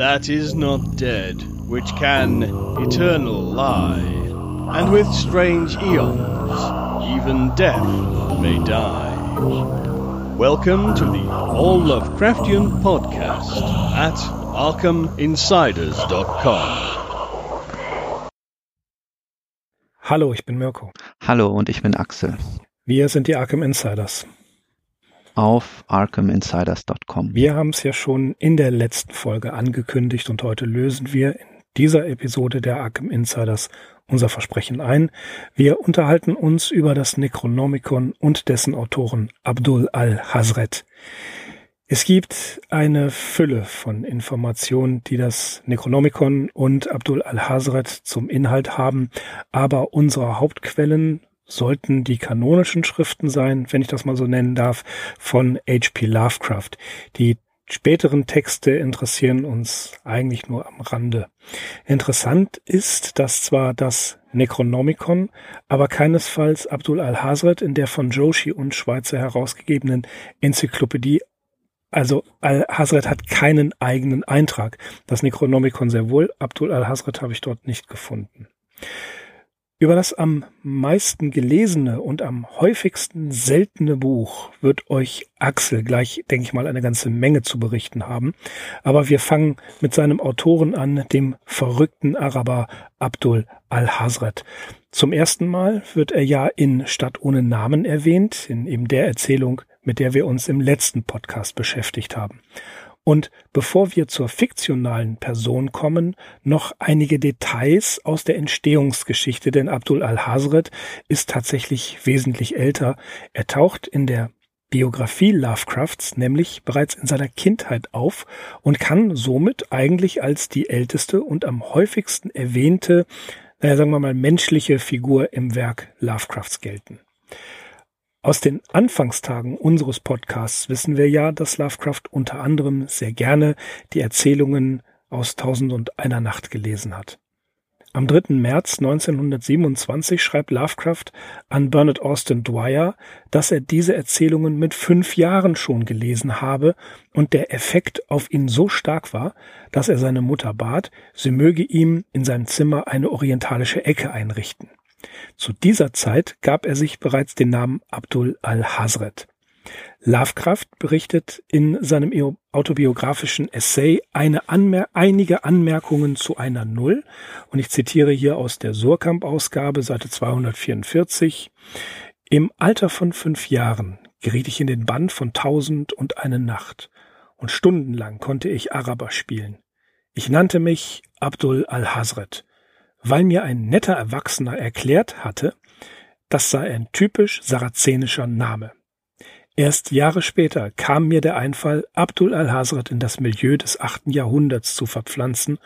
that is not dead, which can eternal lie, and with strange eons, even death may die. Welcome to the All Lovecraftian Podcast at ArkhamInsiders.com. Hallo, ich bin Mirko. Hallo und ich bin Axel. Wir sind die Arkham Insiders. Auf arkhaminsiders.com. Wir haben es ja schon in der letzten Folge angekündigt und heute lösen wir in dieser Episode der Arkham Insiders unser Versprechen ein. Wir unterhalten uns über das Necronomicon und dessen Autoren Abdul al-Hazret. Es gibt eine Fülle von Informationen, die das Necronomicon und Abdul al-Hazret zum Inhalt haben, aber unsere Hauptquellen sollten die kanonischen Schriften sein, wenn ich das mal so nennen darf, von H.P. Lovecraft. Die späteren Texte interessieren uns eigentlich nur am Rande. Interessant ist, dass zwar das Necronomicon, aber keinesfalls Abdul al-Hazret in der von Joshi und Schweizer herausgegebenen Enzyklopädie also Al-Hazret hat keinen eigenen Eintrag. Das Necronomicon sehr wohl. Abdul Al-Hazret habe ich dort nicht gefunden. Über das am meisten gelesene und am häufigsten seltene Buch wird euch Axel gleich, denke ich mal, eine ganze Menge zu berichten haben. Aber wir fangen mit seinem Autoren an, dem verrückten Araber Abdul al-Hazret. Zum ersten Mal wird er ja in Stadt ohne Namen erwähnt, in eben der Erzählung mit der wir uns im letzten Podcast beschäftigt haben. Und bevor wir zur fiktionalen Person kommen, noch einige Details aus der Entstehungsgeschichte, denn Abdul al-Hazret ist tatsächlich wesentlich älter. Er taucht in der Biografie Lovecrafts nämlich bereits in seiner Kindheit auf und kann somit eigentlich als die älteste und am häufigsten erwähnte, naja, sagen wir mal, menschliche Figur im Werk Lovecrafts gelten. Aus den Anfangstagen unseres Podcasts wissen wir ja, dass Lovecraft unter anderem sehr gerne die Erzählungen aus Tausend und einer Nacht gelesen hat. Am 3. März 1927 schreibt Lovecraft an Bernard Austin Dwyer, dass er diese Erzählungen mit fünf Jahren schon gelesen habe und der Effekt auf ihn so stark war, dass er seine Mutter bat, sie möge ihm in seinem Zimmer eine orientalische Ecke einrichten. Zu dieser Zeit gab er sich bereits den Namen Abdul al-Hazret. Lovecraft berichtet in seinem autobiografischen Essay Anmer einige Anmerkungen zu einer Null und ich zitiere hier aus der Surkamp-Ausgabe, Seite 244. Im Alter von fünf Jahren geriet ich in den Band von Tausend und eine Nacht und stundenlang konnte ich Araber spielen. Ich nannte mich Abdul al-Hazret weil mir ein netter Erwachsener erklärt hatte, das sei ein typisch sarazenischer Name. Erst Jahre später kam mir der Einfall, Abdul al-Hazret in das Milieu des achten Jahrhunderts zu verpflanzen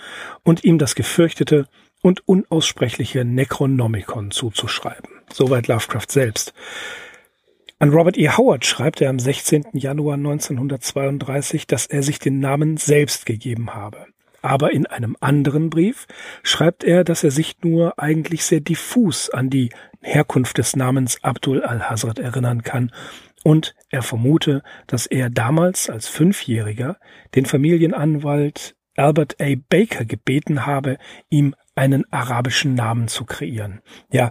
und ihm das gefürchtete und unaussprechliche Necronomicon zuzuschreiben. Soweit Lovecraft selbst. An Robert E. Howard schreibt er am 16. Januar 1932, dass er sich den Namen selbst gegeben habe. Aber in einem anderen Brief schreibt er, dass er sich nur eigentlich sehr diffus an die Herkunft des Namens Abdul al-Hazrat erinnern kann und er vermute, dass er damals als Fünfjähriger den Familienanwalt Albert A. Baker gebeten habe, ihm einen arabischen Namen zu kreieren. Ja,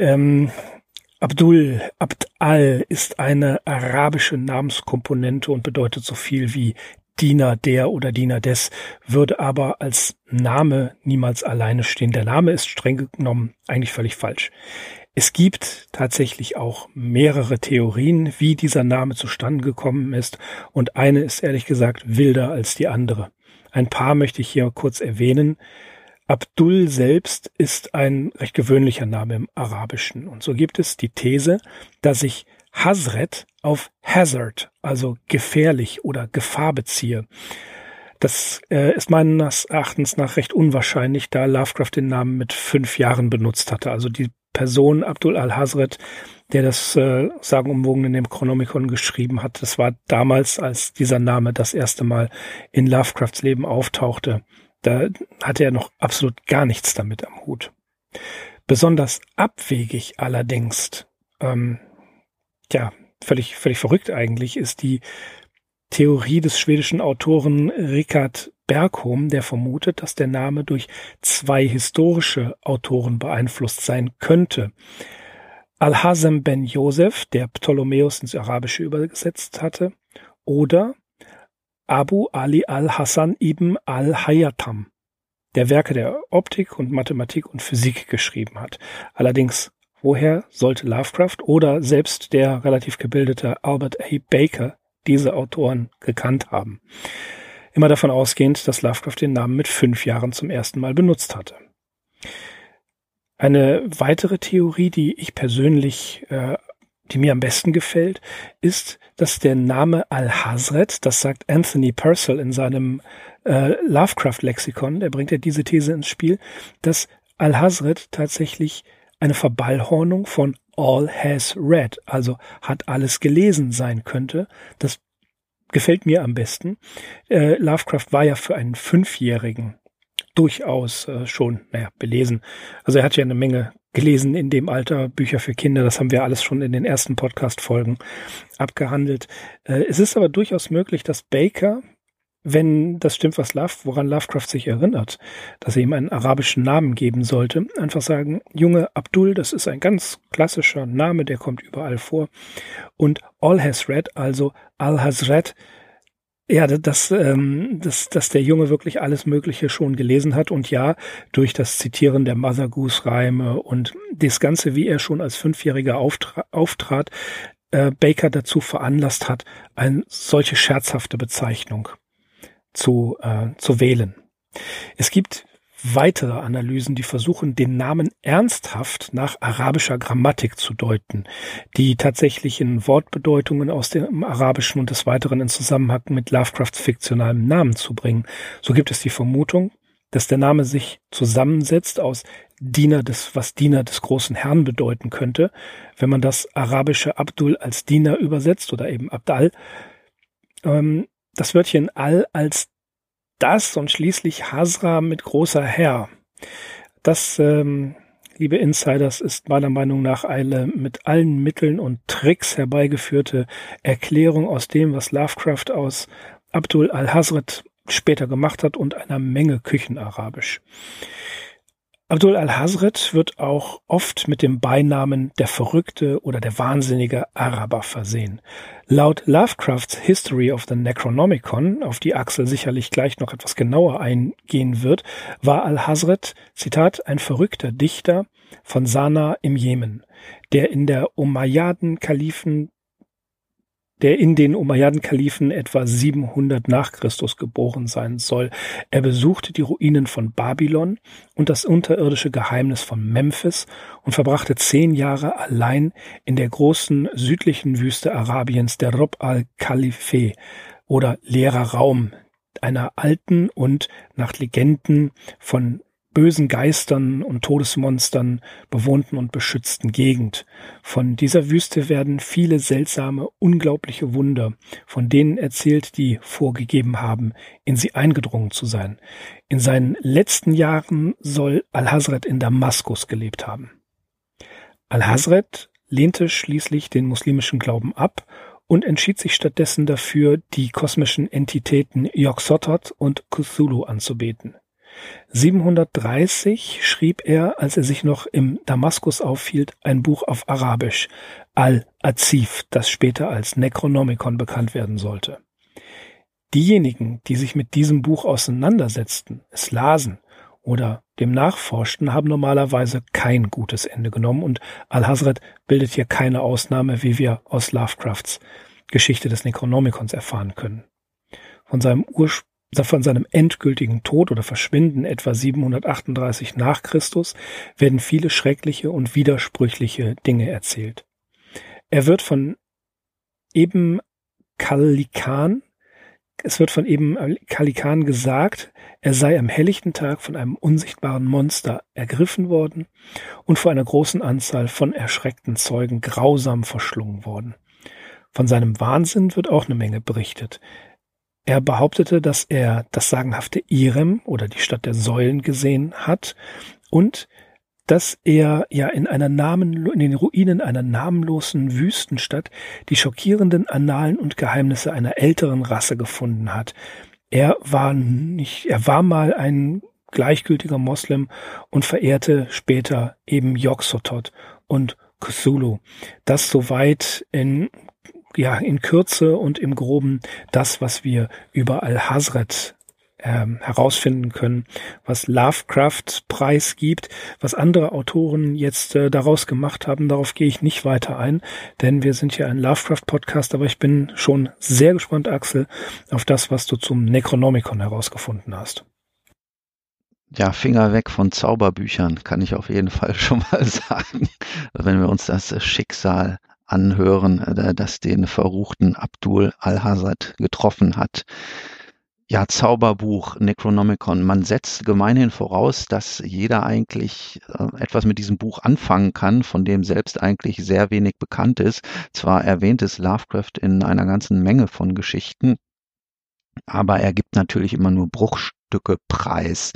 ähm, Abdul, Abd al ist eine arabische Namenskomponente und bedeutet so viel wie Diener der oder Diener des, würde aber als Name niemals alleine stehen. Der Name ist streng genommen eigentlich völlig falsch. Es gibt tatsächlich auch mehrere Theorien, wie dieser Name zustande gekommen ist, und eine ist ehrlich gesagt wilder als die andere. Ein paar möchte ich hier kurz erwähnen. Abdul selbst ist ein recht gewöhnlicher Name im Arabischen. Und so gibt es die These, dass sich Hazret auf Hazard, also gefährlich oder Gefahr beziehe. Das äh, ist meines Erachtens nach recht unwahrscheinlich, da Lovecraft den Namen mit fünf Jahren benutzt hatte. Also die Person Abdul al-Hazret, der das äh, dem Chronomicon geschrieben hat, das war damals, als dieser Name das erste Mal in Lovecrafts Leben auftauchte. Da hatte er noch absolut gar nichts damit am Hut. Besonders abwegig allerdings ähm, ja, völlig, völlig verrückt eigentlich, ist die Theorie des schwedischen Autoren Richard Bergholm, der vermutet, dass der Name durch zwei historische Autoren beeinflusst sein könnte. Al-Hazem ben Josef, der Ptolemäus ins Arabische übersetzt hatte, oder Abu Ali al-Hassan ibn al-Hayatam, der Werke der Optik und Mathematik und Physik geschrieben hat. Allerdings, woher sollte Lovecraft oder selbst der relativ gebildete Albert A. Baker diese Autoren gekannt haben? Immer davon ausgehend, dass Lovecraft den Namen mit fünf Jahren zum ersten Mal benutzt hatte. Eine weitere Theorie, die ich persönlich, äh, die mir am besten gefällt, ist, dass der Name Al-Hazret, das sagt Anthony Purcell in seinem äh, Lovecraft-Lexikon, der bringt ja diese These ins Spiel, dass Al-Hazret tatsächlich eine Verballhornung von All has read, also hat alles gelesen sein könnte. Das gefällt mir am besten. Äh, Lovecraft war ja für einen Fünfjährigen durchaus äh, schon, naja, belesen. Also er hat ja eine Menge gelesen in dem Alter, Bücher für Kinder, das haben wir alles schon in den ersten Podcast-Folgen abgehandelt. Äh, es ist aber durchaus möglich, dass Baker, wenn das stimmt, was Love, woran Lovecraft sich erinnert, dass er ihm einen arabischen Namen geben sollte, einfach sagen, Junge Abdul, das ist ein ganz klassischer Name, der kommt überall vor. Und All has read, also Al has read, ja, dass, ähm, dass, dass der Junge wirklich alles Mögliche schon gelesen hat und ja, durch das Zitieren der Mother Goose Reime und das Ganze, wie er schon als Fünfjähriger auftra auftrat, äh, Baker dazu veranlasst hat, eine solche scherzhafte Bezeichnung zu, äh, zu wählen. Es gibt weitere Analysen, die versuchen, den Namen ernsthaft nach arabischer Grammatik zu deuten, die tatsächlichen Wortbedeutungen aus dem Arabischen und des Weiteren in Zusammenhang mit Lovecrafts fiktionalem Namen zu bringen. So gibt es die Vermutung, dass der Name sich zusammensetzt aus Diener des, was Diener des großen Herrn bedeuten könnte, wenn man das arabische Abdul als Diener übersetzt oder eben Abdal. Ähm, das Wörtchen Al als das und schließlich Hasra mit großer Herr. Das, ähm, liebe Insiders, ist meiner Meinung nach eine mit allen Mitteln und Tricks herbeigeführte Erklärung aus dem, was Lovecraft aus Abdul al-Hazret später gemacht hat und einer Menge Küchenarabisch. Abdul al-Hazret wird auch oft mit dem Beinamen der Verrückte oder der wahnsinnige Araber versehen. Laut Lovecrafts History of the Necronomicon, auf die Axel sicherlich gleich noch etwas genauer eingehen wird, war al-Hazret, Zitat, ein verrückter Dichter von Sana im Jemen, der in der Umayyaden-Kalifen der in den Umayyaden-Kalifen etwa 700 nach Christus geboren sein soll. Er besuchte die Ruinen von Babylon und das unterirdische Geheimnis von Memphis und verbrachte zehn Jahre allein in der großen südlichen Wüste Arabiens, der Rob al-Khalife oder leerer Raum, einer alten und nach Legenden von bösen Geistern und Todesmonstern bewohnten und beschützten Gegend. Von dieser Wüste werden viele seltsame, unglaubliche Wunder, von denen erzählt, die vorgegeben haben, in sie eingedrungen zu sein. In seinen letzten Jahren soll Al-Hazret in Damaskus gelebt haben. Al-Hazret lehnte schließlich den muslimischen Glauben ab und entschied sich stattdessen dafür, die kosmischen Entitäten Yog-Sothoth und Cthulhu anzubeten. 730 schrieb er, als er sich noch im Damaskus aufhielt, ein Buch auf Arabisch, Al-Azif, das später als Necronomicon bekannt werden sollte. Diejenigen, die sich mit diesem Buch auseinandersetzten, es lasen oder dem nachforschten, haben normalerweise kein gutes Ende genommen und Al-Hazret bildet hier keine Ausnahme, wie wir aus Lovecrafts Geschichte des Necronomicons erfahren können. Von seinem Ursprung von seinem endgültigen Tod oder Verschwinden etwa 738 nach Christus werden viele schreckliche und widersprüchliche Dinge erzählt. Er wird von eben Kalikan, es wird von eben Kalikan gesagt, er sei am helllichten Tag von einem unsichtbaren Monster ergriffen worden und vor einer großen Anzahl von erschreckten Zeugen grausam verschlungen worden. Von seinem Wahnsinn wird auch eine Menge berichtet. Er behauptete, dass er das sagenhafte Irem oder die Stadt der Säulen gesehen hat und dass er ja in einer Namen, in den Ruinen einer namenlosen Wüstenstadt die schockierenden Annalen und Geheimnisse einer älteren Rasse gefunden hat. Er war nicht, er war mal ein gleichgültiger Moslem und verehrte später eben Yog-Sothoth und Cthulhu. Das soweit in ja, in Kürze und im Groben das, was wir über Al-Hazret ähm, herausfinden können, was Lovecraft preisgibt, was andere Autoren jetzt äh, daraus gemacht haben, darauf gehe ich nicht weiter ein, denn wir sind ja ein Lovecraft-Podcast, aber ich bin schon sehr gespannt, Axel, auf das, was du zum Necronomicon herausgefunden hast. Ja, Finger weg von Zauberbüchern, kann ich auf jeden Fall schon mal sagen. Wenn wir uns das Schicksal anhören, äh, das den verruchten Abdul al-Hazard getroffen hat. Ja, Zauberbuch, Necronomicon. Man setzt gemeinhin voraus, dass jeder eigentlich äh, etwas mit diesem Buch anfangen kann, von dem selbst eigentlich sehr wenig bekannt ist. Zwar erwähnt es Lovecraft in einer ganzen Menge von Geschichten, aber er gibt natürlich immer nur Bruchstücke preis.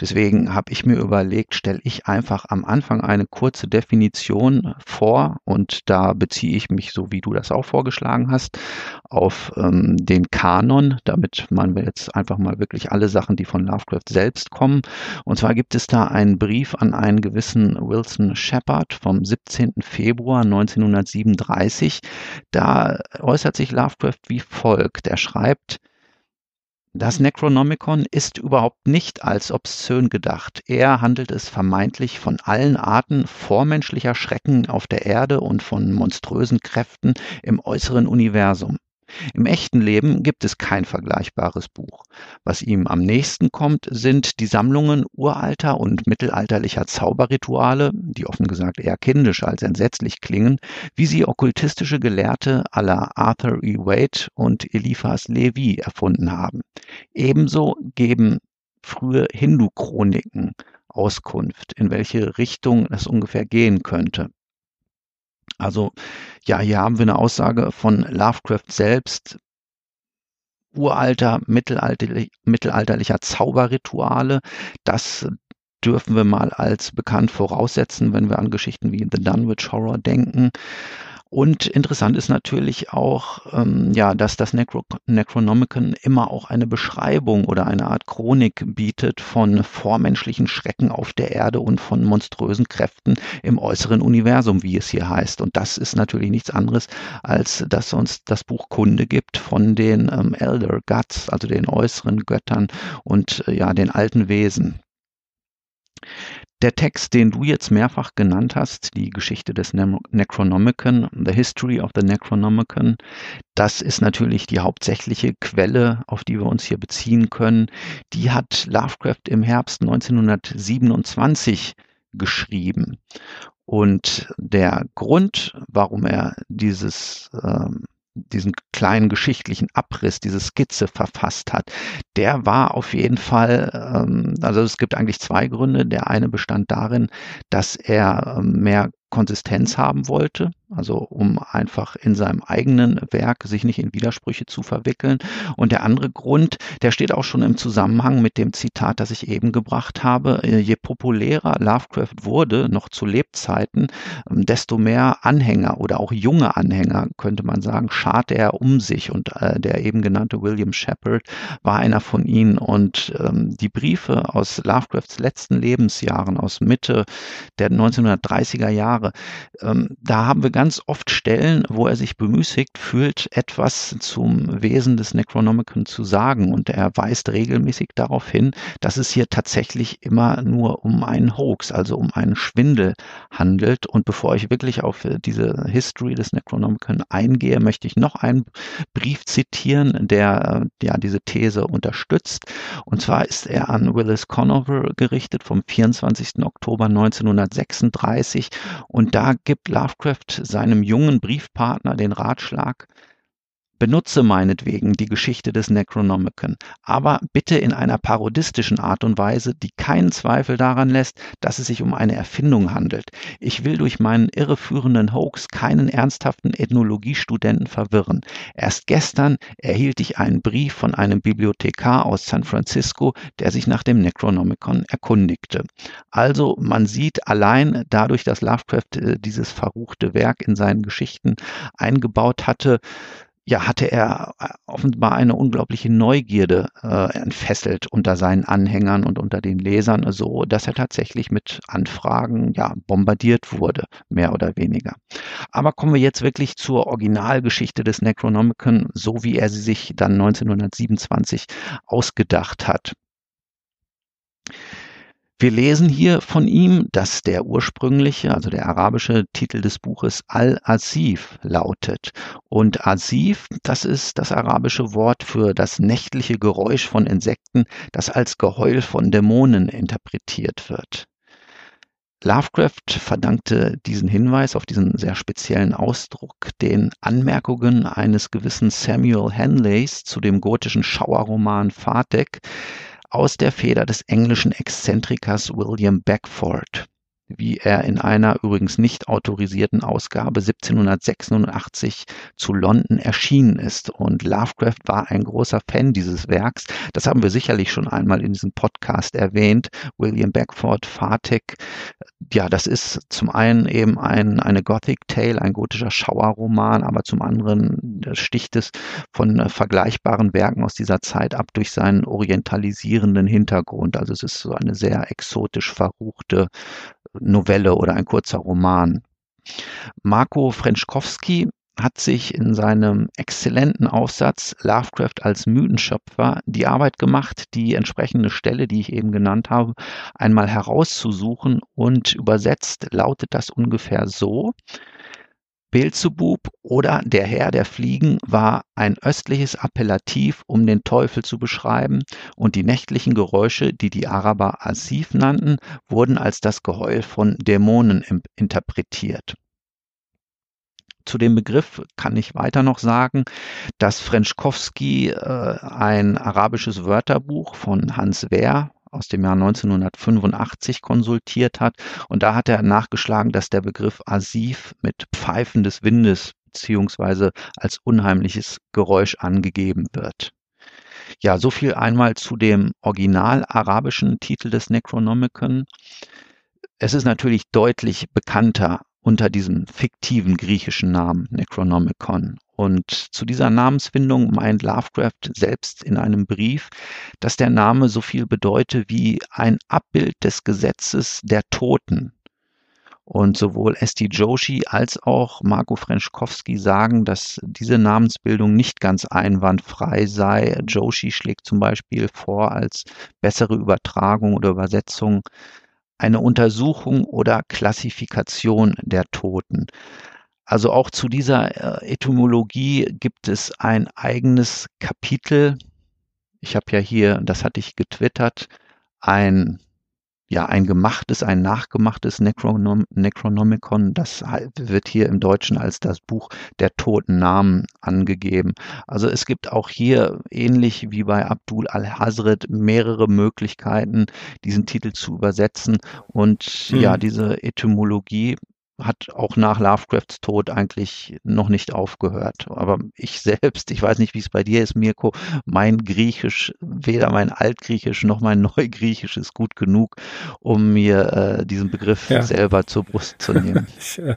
Deswegen habe ich mir überlegt, stelle ich einfach am Anfang eine kurze Definition vor und da beziehe ich mich, so wie du das auch vorgeschlagen hast, auf ähm, den Kanon, damit man jetzt einfach mal wirklich alle Sachen, die von Lovecraft selbst kommen. Und zwar gibt es da einen Brief an einen gewissen Wilson Shepard vom 17. Februar 1937. Da äußert sich Lovecraft wie folgt. Er schreibt, das Necronomicon ist überhaupt nicht als obszön gedacht. Eher handelt es vermeintlich von allen Arten vormenschlicher Schrecken auf der Erde und von monströsen Kräften im äußeren Universum. Im echten Leben gibt es kein vergleichbares Buch. Was ihm am nächsten kommt, sind die Sammlungen uralter und mittelalterlicher Zauberrituale, die offen gesagt eher kindisch als entsetzlich klingen, wie sie okkultistische Gelehrte aller Arthur E. Wade und Eliphas Levi erfunden haben. Ebenso geben frühe Hindu-Chroniken Auskunft, in welche Richtung es ungefähr gehen könnte. Also ja, hier haben wir eine Aussage von Lovecraft selbst, uralter, mittelalterlich, mittelalterlicher Zauberrituale. Das dürfen wir mal als bekannt voraussetzen, wenn wir an Geschichten wie The Dunwich Horror denken. Und interessant ist natürlich auch, ähm, ja, dass das Necro Necronomicon immer auch eine Beschreibung oder eine Art Chronik bietet von vormenschlichen Schrecken auf der Erde und von monströsen Kräften im äußeren Universum, wie es hier heißt. Und das ist natürlich nichts anderes, als dass uns das Buch Kunde gibt von den ähm, Elder Gods, also den äußeren Göttern und äh, ja, den alten Wesen. Der Text, den du jetzt mehrfach genannt hast, die Geschichte des ne Necronomicon, The History of the Necronomicon, das ist natürlich die hauptsächliche Quelle, auf die wir uns hier beziehen können. Die hat Lovecraft im Herbst 1927 geschrieben. Und der Grund, warum er dieses ähm, diesen kleinen geschichtlichen Abriss, diese Skizze verfasst hat, der war auf jeden Fall, ähm, also es gibt eigentlich zwei Gründe. Der eine bestand darin, dass er ähm, mehr Konsistenz haben wollte, also um einfach in seinem eigenen Werk sich nicht in Widersprüche zu verwickeln. Und der andere Grund, der steht auch schon im Zusammenhang mit dem Zitat, das ich eben gebracht habe. Je populärer Lovecraft wurde, noch zu Lebzeiten, ähm, desto mehr Anhänger oder auch junge Anhänger, könnte man sagen, scharte er um sich. Und äh, der eben genannte William Shepard war einer von ihnen. Und ähm, die Briefe aus Lovecrafts letzten Lebensjahren, aus Mitte der 1930er Jahre, Jahre. Ähm, da haben wir ganz oft Stellen, wo er sich bemüßigt fühlt, etwas zum Wesen des Necronomicon zu sagen. Und er weist regelmäßig darauf hin, dass es hier tatsächlich immer nur um einen Hoax, also um einen Schwindel handelt. Und bevor ich wirklich auf diese History des Necronomicon eingehe, möchte ich noch einen Brief zitieren, der ja diese These unterstützt. Und zwar ist er an Willis Conover gerichtet vom 24. Oktober 1936 und da gibt Lovecraft seinem jungen Briefpartner den Ratschlag, Benutze meinetwegen die Geschichte des Necronomicon, aber bitte in einer parodistischen Art und Weise, die keinen Zweifel daran lässt, dass es sich um eine Erfindung handelt. Ich will durch meinen irreführenden Hoax keinen ernsthaften Ethnologiestudenten verwirren. Erst gestern erhielt ich einen Brief von einem Bibliothekar aus San Francisco, der sich nach dem Necronomicon erkundigte. Also man sieht allein dadurch, dass Lovecraft äh, dieses verruchte Werk in seinen Geschichten eingebaut hatte, ja, hatte er äh, offenbar eine unglaubliche Neugierde äh, entfesselt unter seinen Anhängern und unter den Lesern, so dass er tatsächlich mit Anfragen ja bombardiert wurde, mehr oder weniger. Aber kommen wir jetzt wirklich zur Originalgeschichte des Necronomicon, so wie er sie sich dann 1927 ausgedacht hat. Wir lesen hier von ihm, dass der ursprüngliche, also der arabische Titel des Buches Al-Asif lautet. Und Asif, das ist das arabische Wort für das nächtliche Geräusch von Insekten, das als Geheul von Dämonen interpretiert wird. Lovecraft verdankte diesen Hinweis auf diesen sehr speziellen Ausdruck den Anmerkungen eines gewissen Samuel Henleys zu dem gotischen Schauerroman Fatek, aus der Feder des englischen Exzentrikers William Beckford wie er in einer übrigens nicht autorisierten Ausgabe 1786 zu London erschienen ist. Und Lovecraft war ein großer Fan dieses Werks. Das haben wir sicherlich schon einmal in diesem Podcast erwähnt. William Beckford, Fatik. Ja, das ist zum einen eben ein, eine Gothic Tale, ein gotischer Schauerroman, aber zum anderen sticht es von vergleichbaren Werken aus dieser Zeit ab durch seinen orientalisierenden Hintergrund. Also es ist so eine sehr exotisch verruchte Novelle oder ein kurzer Roman. Marco Frenschkowski hat sich in seinem exzellenten Aufsatz Lovecraft als Mythenschöpfer die Arbeit gemacht, die entsprechende Stelle, die ich eben genannt habe, einmal herauszusuchen und übersetzt lautet das ungefähr so. Beelzebub oder der Herr der Fliegen war ein östliches Appellativ, um den Teufel zu beschreiben, und die nächtlichen Geräusche, die die Araber Asif nannten, wurden als das Geheul von Dämonen interpretiert. Zu dem Begriff kann ich weiter noch sagen, dass Frenschkowski äh, ein arabisches Wörterbuch von Hans Wehr aus dem Jahr 1985 konsultiert hat. Und da hat er nachgeschlagen, dass der Begriff Asif mit Pfeifen des Windes beziehungsweise als unheimliches Geräusch angegeben wird. Ja, so viel einmal zu dem original arabischen Titel des Necronomicon. Es ist natürlich deutlich bekannter unter diesem fiktiven griechischen Namen Necronomicon. Und zu dieser Namensfindung meint Lovecraft selbst in einem Brief, dass der Name so viel bedeute wie ein Abbild des Gesetzes der Toten. Und sowohl Esti Joshi als auch Marco Frenschkowski sagen, dass diese Namensbildung nicht ganz einwandfrei sei. Joshi schlägt zum Beispiel vor, als bessere Übertragung oder Übersetzung eine Untersuchung oder Klassifikation der Toten. Also auch zu dieser äh, Etymologie gibt es ein eigenes Kapitel. Ich habe ja hier, das hatte ich getwittert, ein ja, ein gemachtes, ein nachgemachtes Necronom Necronomicon, das wird hier im Deutschen als das Buch der toten Namen angegeben. Also es gibt auch hier, ähnlich wie bei Abdul al-Hazred, mehrere Möglichkeiten, diesen Titel zu übersetzen. Und mhm. ja, diese Etymologie hat auch nach Lovecrafts Tod eigentlich noch nicht aufgehört. Aber ich selbst, ich weiß nicht, wie es bei dir ist, Mirko, mein Griechisch, weder mein Altgriechisch noch mein Neugriechisch ist gut genug, um mir äh, diesen Begriff ja. selber zur Brust zu nehmen. ich äh,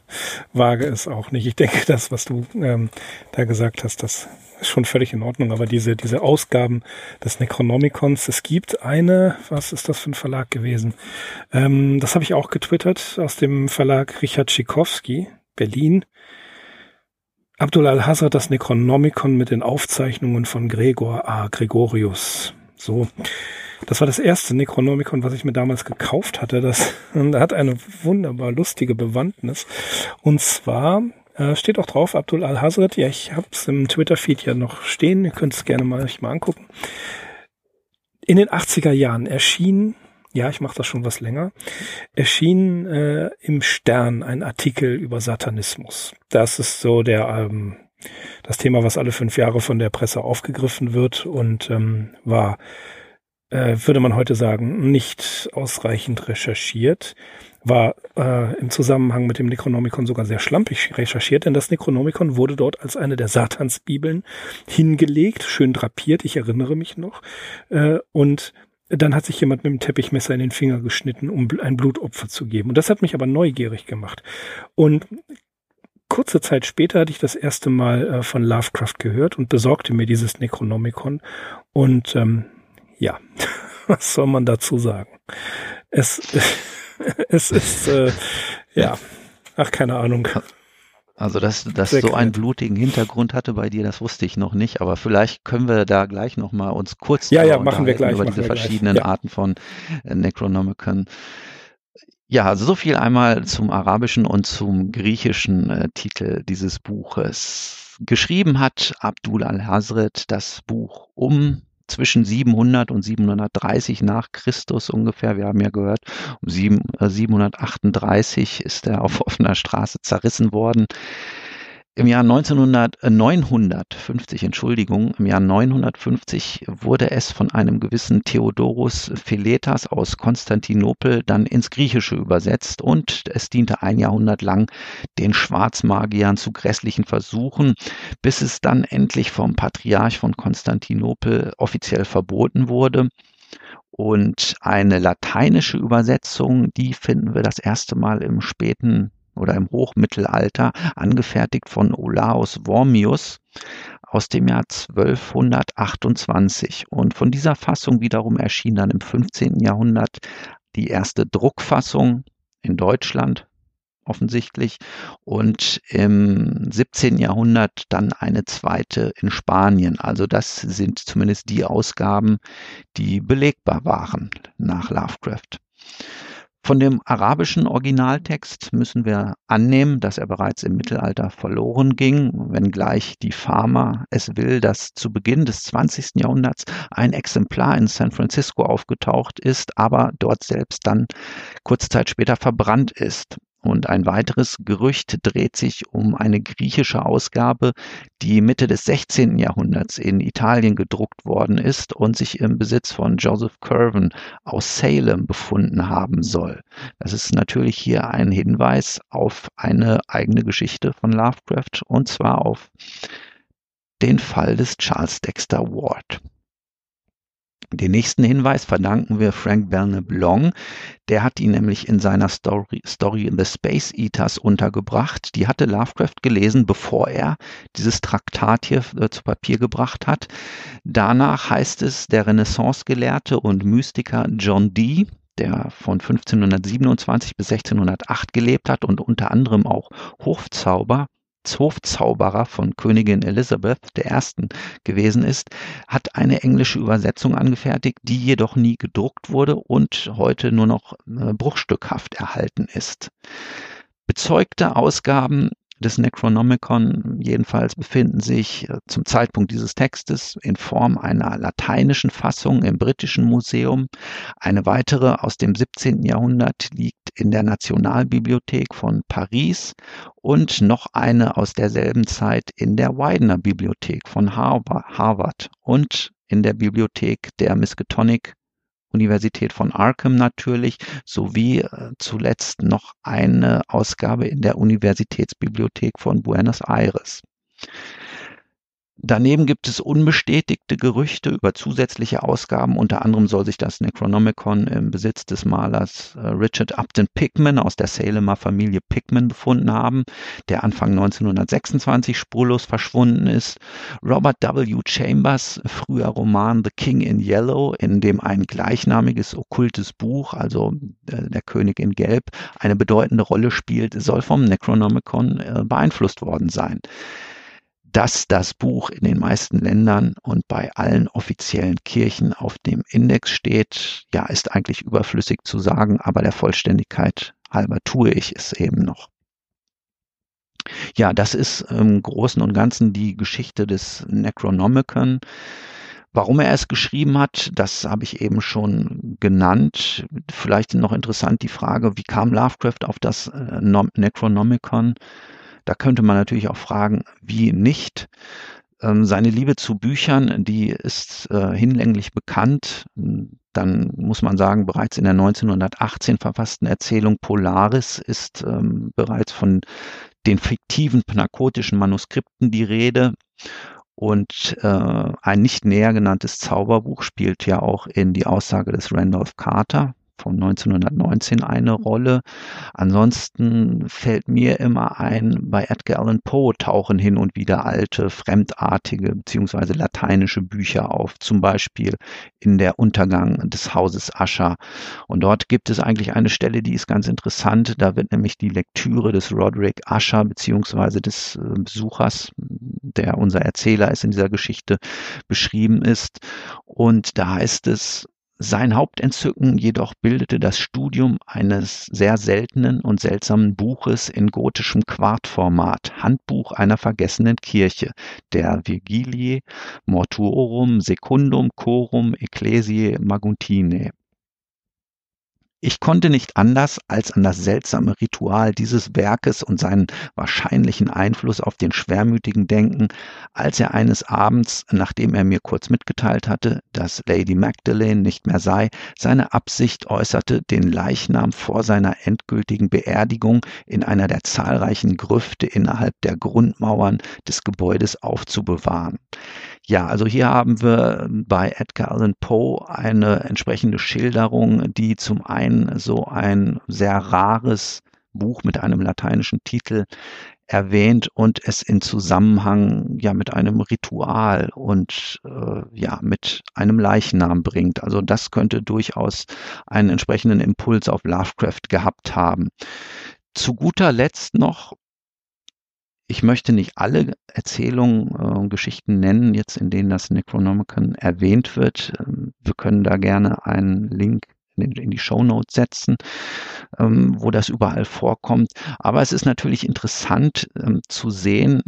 wage es auch nicht. Ich denke, das, was du ähm, da gesagt hast, das ist schon völlig in Ordnung, aber diese, diese Ausgaben des Necronomicons, es gibt eine, was ist das für ein Verlag gewesen? Ähm, das habe ich auch getwittert aus dem Verlag Richard Schikowski, Berlin. Abdul al-Hazard, das Necronomicon mit den Aufzeichnungen von Gregor A. Gregorius. So. Das war das erste Necronomicon, was ich mir damals gekauft hatte. Das hat eine wunderbar lustige Bewandtnis. Und zwar äh, steht auch drauf, Abdul Al-Hazred. Ja, ich habe es im Twitter-Feed ja noch stehen. Ihr könnt es gerne mal euch mal angucken. In den 80er Jahren erschien, ja, ich mache das schon was länger, erschien äh, im Stern ein Artikel über Satanismus. Das ist so der, ähm, das Thema, was alle fünf Jahre von der Presse aufgegriffen wird und ähm, war, äh, würde man heute sagen, nicht ausreichend recherchiert war äh, im Zusammenhang mit dem Necronomicon sogar sehr schlampig recherchiert, denn das Necronomicon wurde dort als eine der Satansbibeln hingelegt, schön drapiert, ich erinnere mich noch, äh, und dann hat sich jemand mit dem Teppichmesser in den Finger geschnitten, um ein Blutopfer zu geben. Und das hat mich aber neugierig gemacht. Und kurze Zeit später hatte ich das erste Mal äh, von Lovecraft gehört und besorgte mir dieses Necronomicon. Und ähm, ja, was soll man dazu sagen? Es es ist, äh, ja, ach, keine Ahnung. Also, dass das so einen blutigen Hintergrund hatte bei dir, das wusste ich noch nicht, aber vielleicht können wir da gleich nochmal uns kurz ja, ja, machen wir gleich, über diese verschiedenen ja. Arten von äh, Necronomicon. Ja, also so viel einmal zum arabischen und zum griechischen äh, Titel dieses Buches. Geschrieben hat Abdul al-Hazred das Buch um zwischen 700 und 730 nach Christus ungefähr. Wir haben ja gehört, um 7, äh, 738 ist er auf offener Straße zerrissen worden. Im Jahr 1900, äh, 950, Entschuldigung, im Jahr 950 wurde es von einem gewissen Theodorus Philetas aus Konstantinopel dann ins Griechische übersetzt und es diente ein Jahrhundert lang den Schwarzmagiern zu grässlichen Versuchen, bis es dann endlich vom Patriarch von Konstantinopel offiziell verboten wurde. Und eine lateinische Übersetzung, die finden wir das erste Mal im späten oder im Hochmittelalter, angefertigt von Olaus Wormius aus dem Jahr 1228. Und von dieser Fassung wiederum erschien dann im 15. Jahrhundert die erste Druckfassung in Deutschland offensichtlich und im 17. Jahrhundert dann eine zweite in Spanien. Also das sind zumindest die Ausgaben, die belegbar waren nach Lovecraft. Von dem arabischen Originaltext müssen wir annehmen, dass er bereits im Mittelalter verloren ging, wenngleich die Pharma es will, dass zu Beginn des 20. Jahrhunderts ein Exemplar in San Francisco aufgetaucht ist, aber dort selbst dann kurze Zeit später verbrannt ist. Und ein weiteres Gerücht dreht sich um eine griechische Ausgabe, die Mitte des 16. Jahrhunderts in Italien gedruckt worden ist und sich im Besitz von Joseph Curwen aus Salem befunden haben soll. Das ist natürlich hier ein Hinweis auf eine eigene Geschichte von Lovecraft und zwar auf den Fall des Charles Dexter Ward. Den nächsten Hinweis verdanken wir Frank Belknap Long. Der hat ihn nämlich in seiner Story, Story The Space Eaters untergebracht. Die hatte Lovecraft gelesen, bevor er dieses Traktat hier äh, zu Papier gebracht hat. Danach heißt es, der Renaissance-Gelehrte und Mystiker John Dee, der von 1527 bis 1608 gelebt hat und unter anderem auch Hofzauber Hofzauberer von Königin Elizabeth I. gewesen ist, hat eine englische Übersetzung angefertigt, die jedoch nie gedruckt wurde und heute nur noch äh, bruchstückhaft erhalten ist. Bezeugte Ausgaben des Necronomicon jedenfalls befinden sich äh, zum Zeitpunkt dieses Textes in Form einer lateinischen Fassung im Britischen Museum. Eine weitere aus dem 17. Jahrhundert liegt in der Nationalbibliothek von Paris und noch eine aus derselben Zeit in der Widener Bibliothek von Harvard und in der Bibliothek der Miskatonic Universität von Arkham natürlich, sowie äh, zuletzt noch eine Ausgabe in der Universitätsbibliothek von Buenos Aires. Daneben gibt es unbestätigte Gerüchte über zusätzliche Ausgaben. Unter anderem soll sich das Necronomicon im Besitz des Malers äh, Richard Upton Pickman aus der Salemer Familie Pickman befunden haben, der Anfang 1926 spurlos verschwunden ist. Robert W. Chambers, früher Roman The King in Yellow, in dem ein gleichnamiges okkultes Buch, also äh, der König in Gelb, eine bedeutende Rolle spielt, soll vom Necronomicon äh, beeinflusst worden sein dass das Buch in den meisten Ländern und bei allen offiziellen Kirchen auf dem Index steht, ja, ist eigentlich überflüssig zu sagen, aber der Vollständigkeit halber tue ich es eben noch. Ja, das ist im Großen und Ganzen die Geschichte des Necronomicon. Warum er es geschrieben hat, das habe ich eben schon genannt. Vielleicht noch interessant die Frage, wie kam Lovecraft auf das äh, Necronomicon? Da könnte man natürlich auch fragen, wie nicht. Ähm, seine Liebe zu Büchern, die ist äh, hinlänglich bekannt. Dann muss man sagen, bereits in der 1918 verfassten Erzählung Polaris ist ähm, bereits von den fiktiven narkotischen Manuskripten die Rede. Und äh, ein nicht näher genanntes Zauberbuch spielt ja auch in die Aussage des Randolph Carter von 1919 eine Rolle. Ansonsten fällt mir immer ein, bei Edgar Allan Poe tauchen hin und wieder alte, fremdartige bzw. lateinische Bücher auf, zum Beispiel in der Untergang des Hauses Ascher. Und dort gibt es eigentlich eine Stelle, die ist ganz interessant. Da wird nämlich die Lektüre des Roderick Ascher bzw. des äh, Besuchers, der unser Erzähler ist in dieser Geschichte, beschrieben ist. Und da heißt es, sein Hauptentzücken jedoch bildete das Studium eines sehr seltenen und seltsamen Buches in gotischem Quartformat, Handbuch einer vergessenen Kirche, der Virgiliae Mortuorum Secundum Chorum Ecclesiae Maguntinae ich konnte nicht anders, als an das seltsame Ritual dieses Werkes und seinen wahrscheinlichen Einfluss auf den Schwermütigen denken, als er eines Abends, nachdem er mir kurz mitgeteilt hatte, dass Lady Magdalene nicht mehr sei, seine Absicht äußerte, den Leichnam vor seiner endgültigen Beerdigung in einer der zahlreichen Grüfte innerhalb der Grundmauern des Gebäudes aufzubewahren. Ja, also hier haben wir bei Edgar Allan Poe eine entsprechende Schilderung, die zum einen so ein sehr rares Buch mit einem lateinischen Titel erwähnt und es in Zusammenhang ja mit einem Ritual und äh, ja mit einem Leichnam bringt. Also das könnte durchaus einen entsprechenden Impuls auf Lovecraft gehabt haben. Zu guter Letzt noch ich möchte nicht alle Erzählungen und äh, Geschichten nennen, jetzt in denen das Necronomicon erwähnt wird. Ähm, wir können da gerne einen Link in, in die Show Notes setzen, ähm, wo das überall vorkommt. Aber es ist natürlich interessant ähm, zu sehen,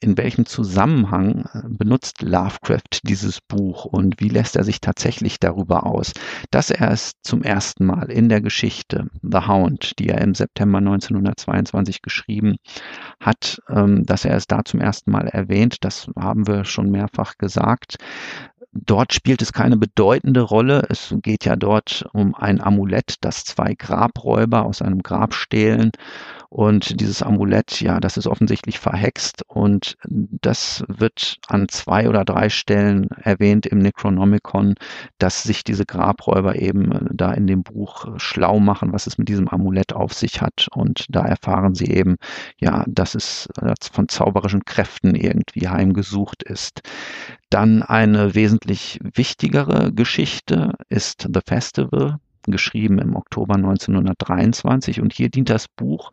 in welchem Zusammenhang äh, benutzt Lovecraft dieses Buch und wie lässt er sich tatsächlich darüber aus, dass er es zum ersten Mal in der Geschichte The Hound, die er im September 1922 geschrieben hat, ähm, dass er es da zum ersten Mal erwähnt, das haben wir schon mehrfach gesagt. Dort spielt es keine bedeutende Rolle. Es geht ja dort um ein Amulett, das zwei Grabräuber aus einem Grab stehlen und dieses Amulett, ja, das ist offensichtlich verhext und das wird an zwei oder drei Stellen erwähnt im Necronomicon, dass sich diese Grabräuber eben äh, da in dem Buch äh, schlau machen, was es mit diesem Amulett auf sich hat. Und da erfahren sie eben, ja, dass es äh, von zauberischen Kräften irgendwie heimgesucht ist. Dann eine wesentlich wichtigere Geschichte ist The Festival geschrieben im Oktober 1923. Und hier dient das Buch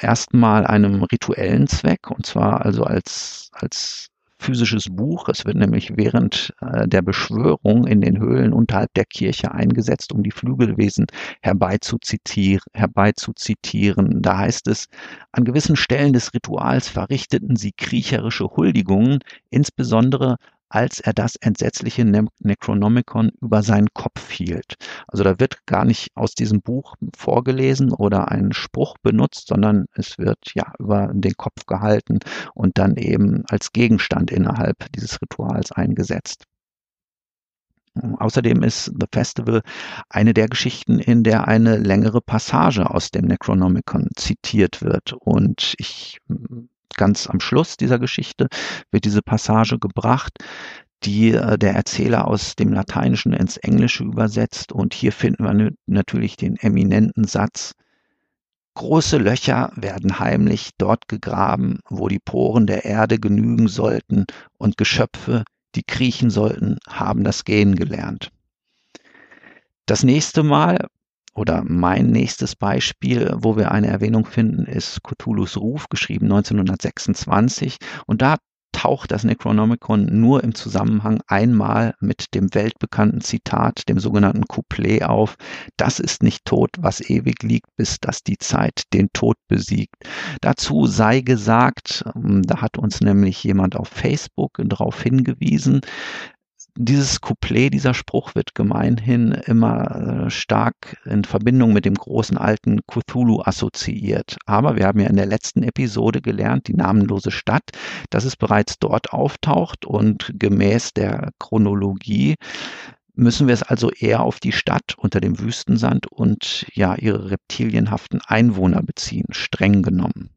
erstmal einem rituellen Zweck, und zwar also als, als physisches Buch. Es wird nämlich während äh, der Beschwörung in den Höhlen unterhalb der Kirche eingesetzt, um die Flügelwesen herbeizuzitieren. herbeizuzitieren. Da heißt es, an gewissen Stellen des Rituals verrichteten sie kriecherische Huldigungen, insbesondere als er das entsetzliche ne Necronomicon über seinen Kopf hielt. Also da wird gar nicht aus diesem Buch vorgelesen oder ein Spruch benutzt, sondern es wird ja über den Kopf gehalten und dann eben als Gegenstand innerhalb dieses Rituals eingesetzt. Außerdem ist The Festival eine der Geschichten, in der eine längere Passage aus dem Necronomicon zitiert wird. Und ich ganz am Schluss dieser Geschichte wird diese Passage gebracht, die äh, der Erzähler aus dem Lateinischen ins Englische übersetzt. Und hier finden wir natürlich den eminenten Satz, Große Löcher werden heimlich dort gegraben, wo die Poren der Erde genügen sollten, und Geschöpfe, die kriechen sollten, haben das Gehen gelernt. Das nächste Mal oder mein nächstes Beispiel, wo wir eine Erwähnung finden, ist Cthulhu's Ruf, geschrieben 1926. Und da taucht das Necronomicon nur im Zusammenhang einmal mit dem weltbekannten Zitat, dem sogenannten Couplet auf. Das ist nicht tot, was ewig liegt, bis dass die Zeit den Tod besiegt. Dazu sei gesagt, ähm, da hat uns nämlich jemand auf Facebook darauf hingewiesen, dieses Couplet, dieser Spruch wird gemeinhin immer äh, stark in Verbindung mit dem großen alten Cthulhu assoziiert. Aber wir haben ja in der letzten Episode gelernt, die namenlose Stadt, dass es bereits dort auftaucht und gemäß der Chronologie müssen wir es also eher auf die Stadt unter dem Wüstensand und ja ihre reptilienhaften Einwohner beziehen, streng genommen.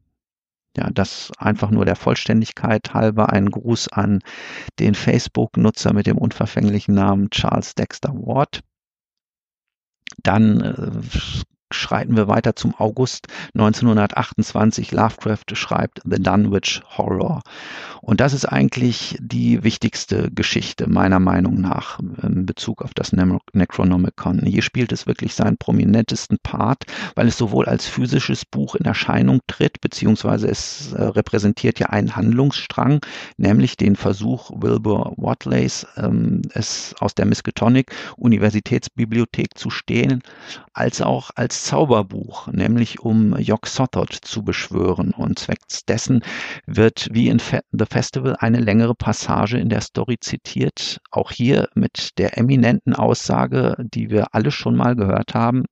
Ja, das einfach nur der Vollständigkeit halber ein Gruß an den Facebook-Nutzer mit dem unverfänglichen Namen Charles Dexter Ward. Dann äh, schreiten wir weiter zum August 1928. Lovecraft schreibt The Dunwich Horror. Und das ist eigentlich die wichtigste Geschichte meiner Meinung nach in Bezug auf das Necronomicon. Hier spielt es wirklich seinen prominentesten Part, weil es sowohl als physisches Buch in Erscheinung tritt, beziehungsweise es äh, repräsentiert ja einen Handlungsstrang, nämlich den Versuch Wilbur Watleys, ähm, es aus der Miskatonic Universitätsbibliothek zu stehlen, als auch als Zauberbuch, nämlich um Yog Sothoth zu beschwören. Und zwecks dessen wird wie in Fe The Festival eine längere Passage in der Story zitiert. Auch hier mit der eminenten Aussage, die wir alle schon mal gehört haben.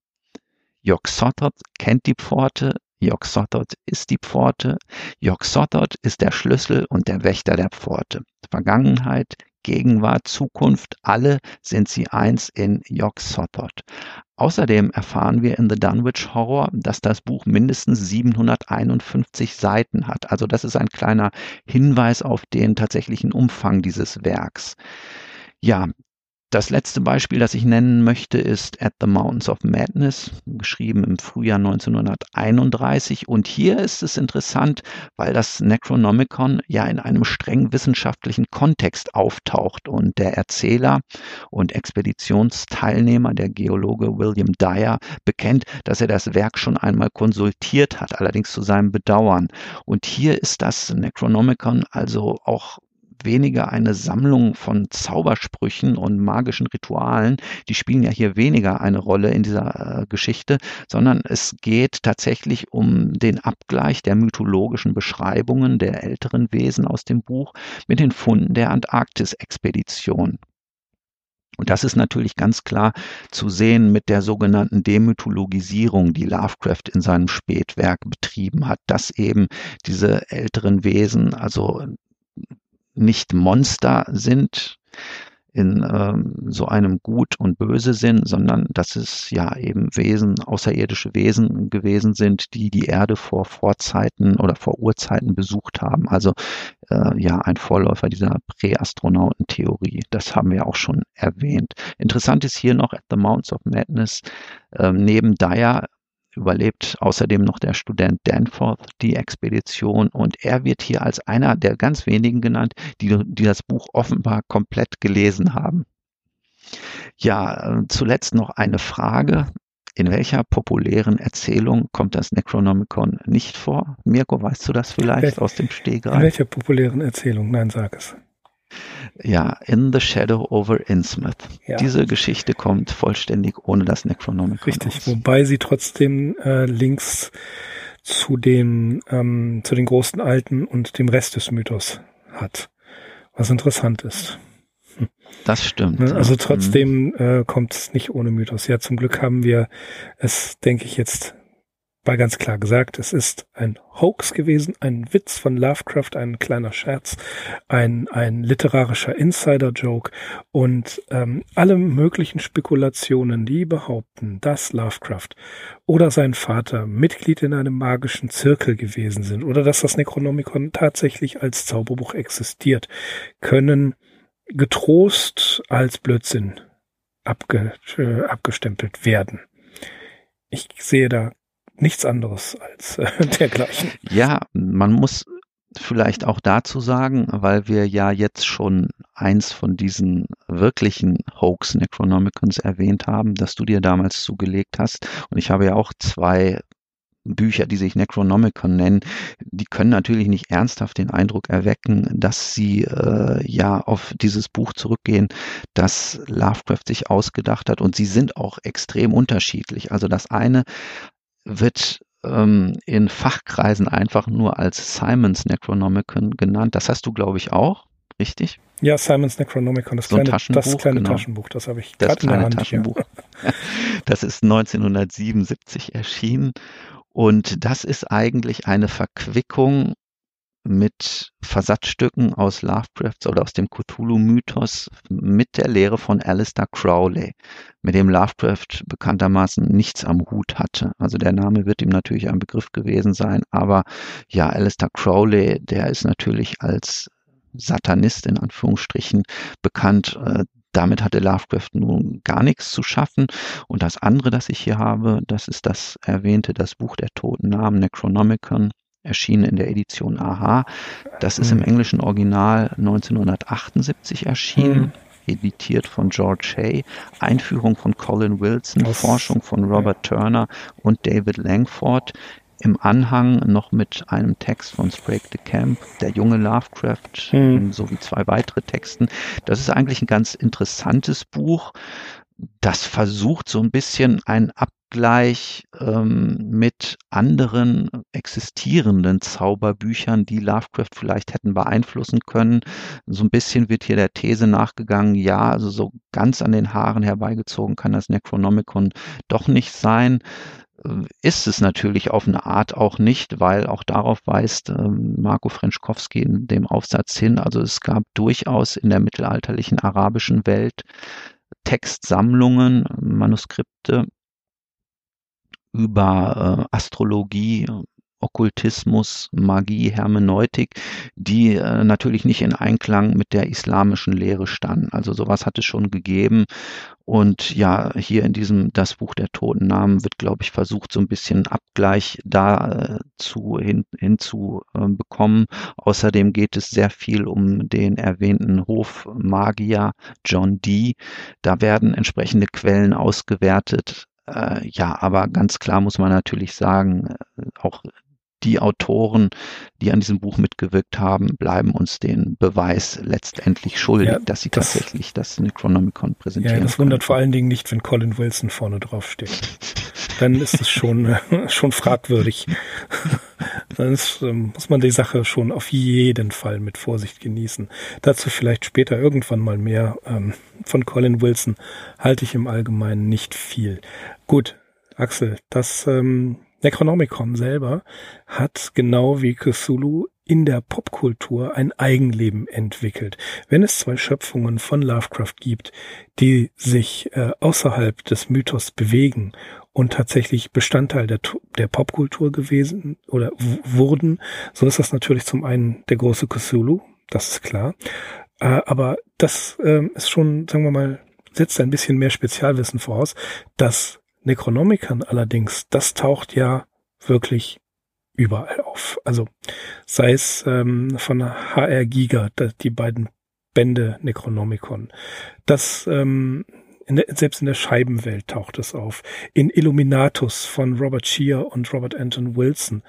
Yog Sothoth kennt die Pforte, Yog Sothoth ist die Pforte, Yog Sothoth ist der Schlüssel und der Wächter der Pforte. Vergangenheit, Gegenwart, Zukunft, alle sind sie eins in Yog Sothoth. Außerdem erfahren wir in The Dunwich Horror, dass das Buch mindestens 751 Seiten hat. Also das ist ein kleiner Hinweis auf den tatsächlichen Umfang dieses Werks. Ja, das letzte Beispiel, das ich nennen möchte, ist At the Mountains of Madness, geschrieben im Frühjahr 1931. Und hier ist es interessant, weil das Necronomicon ja in einem streng wissenschaftlichen Kontext auftaucht und der Erzähler und Expeditionsteilnehmer, der Geologe William Dyer, bekennt, dass er das Werk schon einmal konsultiert hat, allerdings zu seinem Bedauern. Und hier ist das Necronomicon also auch weniger eine Sammlung von Zaubersprüchen und magischen Ritualen. Die spielen ja hier weniger eine Rolle in dieser äh, Geschichte, sondern es geht tatsächlich um den Abgleich der mythologischen Beschreibungen der älteren Wesen aus dem Buch mit den Funden der Antarktis-Expedition. Und das ist natürlich ganz klar zu sehen mit der sogenannten Demythologisierung, die Lovecraft in seinem Spätwerk betrieben hat, dass eben diese älteren Wesen, also nicht Monster sind in ähm, so einem Gut und Böse Sinn, sondern dass es ja eben Wesen, außerirdische Wesen gewesen sind, die die Erde vor Vorzeiten oder vor Urzeiten besucht haben. Also äh, ja, ein Vorläufer dieser Präastronautentheorie. Das haben wir auch schon erwähnt. Interessant ist hier noch at the Mountains of Madness äh, neben Dyer überlebt außerdem noch der Student Danforth die Expedition und er wird hier als einer der ganz wenigen genannt, die, die das Buch offenbar komplett gelesen haben. Ja, zuletzt noch eine Frage. In welcher populären Erzählung kommt das Necronomicon nicht vor? Mirko, weißt du das vielleicht Wel aus dem Stegreif? In welcher populären Erzählung? Nein, sag es. Ja, In the Shadow over Innsmouth. Ja. Diese Geschichte kommt vollständig ohne das Necronomicon Richtig, aus. wobei sie trotzdem äh, Links zu den, ähm, zu den großen Alten und dem Rest des Mythos hat. Was interessant ist. Hm. Das stimmt. Ne? Also trotzdem mhm. äh, kommt es nicht ohne Mythos. Ja, zum Glück haben wir es, denke ich, jetzt war ganz klar gesagt, es ist ein Hoax gewesen, ein Witz von Lovecraft, ein kleiner Scherz, ein, ein literarischer Insider-Joke und ähm, alle möglichen Spekulationen, die behaupten, dass Lovecraft oder sein Vater Mitglied in einem magischen Zirkel gewesen sind oder dass das Necronomicon tatsächlich als Zauberbuch existiert, können getrost als Blödsinn abge, äh, abgestempelt werden. Ich sehe da nichts anderes als äh, dergleichen. Ja, man muss vielleicht auch dazu sagen, weil wir ja jetzt schon eins von diesen wirklichen Hoax Necronomicons erwähnt haben, dass du dir damals zugelegt hast. Und ich habe ja auch zwei Bücher, die sich Necronomicon nennen, die können natürlich nicht ernsthaft den Eindruck erwecken, dass sie äh, ja auf dieses Buch zurückgehen, das Lovecraft sich ausgedacht hat. Und sie sind auch extrem unterschiedlich. Also das eine wird ähm, in Fachkreisen einfach nur als Simons Necronomicon genannt. Das hast du, glaube ich, auch, richtig? Ja, Simons Necronomicon, das So ein kleine, Taschenbuch, das kleine genau. Taschenbuch, das habe ich gerade in der Hand Taschenbuch. Das ist 1977 erschienen und das ist eigentlich eine Verquickung mit Versatzstücken aus Lovecrafts oder aus dem Cthulhu-Mythos mit der Lehre von Alistair Crowley, mit dem Lovecraft bekanntermaßen nichts am Hut hatte. Also der Name wird ihm natürlich ein Begriff gewesen sein, aber ja, Alistair Crowley, der ist natürlich als Satanist in Anführungsstrichen bekannt. Äh, damit hatte Lovecraft nun gar nichts zu schaffen. Und das andere, das ich hier habe, das ist das erwähnte, das Buch der toten Namen, Necronomicon, erschienen in der Edition AHA. Das ist im Mhm. englischen Original 1978 erschienen. Editiert von George Hay, Einführung von Colin Wilson, Aus- Forschung von Robert Turner und David Langford. Im Anhang noch mit einem Text von Sprague de Camp, der junge Lovecraft, Hm. sowie zwei weitere Texten. Das ist eigentlich ein ganz interessantes Buch, das versucht so ein bisschen einen Abgleich ähm, mit anderen existierenden Zauberbüchern, die Lovecraft vielleicht hätten beeinflussen können. So ein bisschen wird hier der These nachgegangen, ja, also so ganz an den Haaren herbeigezogen kann das Necronomicon doch nicht sein äh, ist es natürlich auf eine Art auch nicht, weil auch darauf weist ähm, Marco Frenschkowski in dem Aufsatz hin. Also es gab durchaus in der mittelalterlichen arabischen Welt Textsammlungen, Manuskripte über äh, Astrologie, Okkultismus, Magie, Hermeneutik, die äh, natürlich nicht in Einklang mit der islamischen Lehre standen. Also sowas hat es schon gegeben. Und ja, hier in diesem Das Buch der Toten Namen wird, glaube ich, versucht, so ein bisschen Abgleich da äh, hin, hinzu äh. Außerdem geht es sehr viel um den erwähnten Hofmagier John Dee. Da werden entsprechende Quellen ausgewertet. Äh, ja, aber ganz klar muss man natürlich sagen, äh, auch die Autoren, die an diesem Buch mitgewirkt haben, bleiben uns den Beweis letztendlich schuldig, Ja, dass sie das- tatsächlich das Necronomicon präsentieren. Ja, das wundert können. vor allen Dingen nicht, wenn Colin Wilson vorne drauf steht. Dann ist es schon, schon fragwürdig. Dann ist, ähm, muss man die Sache schon auf jeden Fall mit Vorsicht genießen. Dazu vielleicht später irgendwann mal mehr. Ähm, von Colin Wilson halte ich im Allgemeinen nicht viel. Gut, Axel, das ähm, Necronomicon selber hat genau wie Cthulhu in der Popkultur ein Eigenleben entwickelt. Wenn es zwei Schöpfungen von Lovecraft gibt, die sich äh, außerhalb des Mythos bewegen und tatsächlich Bestandteil der, der Popkultur gewesen oder wurden, so ist das natürlich zum einen der große Cthulhu, das ist klar. Äh, aber das ähm, ist schon, sagen wir mal, setzt ein bisschen mehr Spezialwissen voraus. Das Necronomicon allerdings, das taucht ja wirklich überall auf. Also sei es ähm, von HR Giga, die beiden Bände Necronomicon. Das ähm, in der, selbst in der Scheibenwelt taucht es auf. In Illuminatus von Robert Shear und Robert Anton Wilson.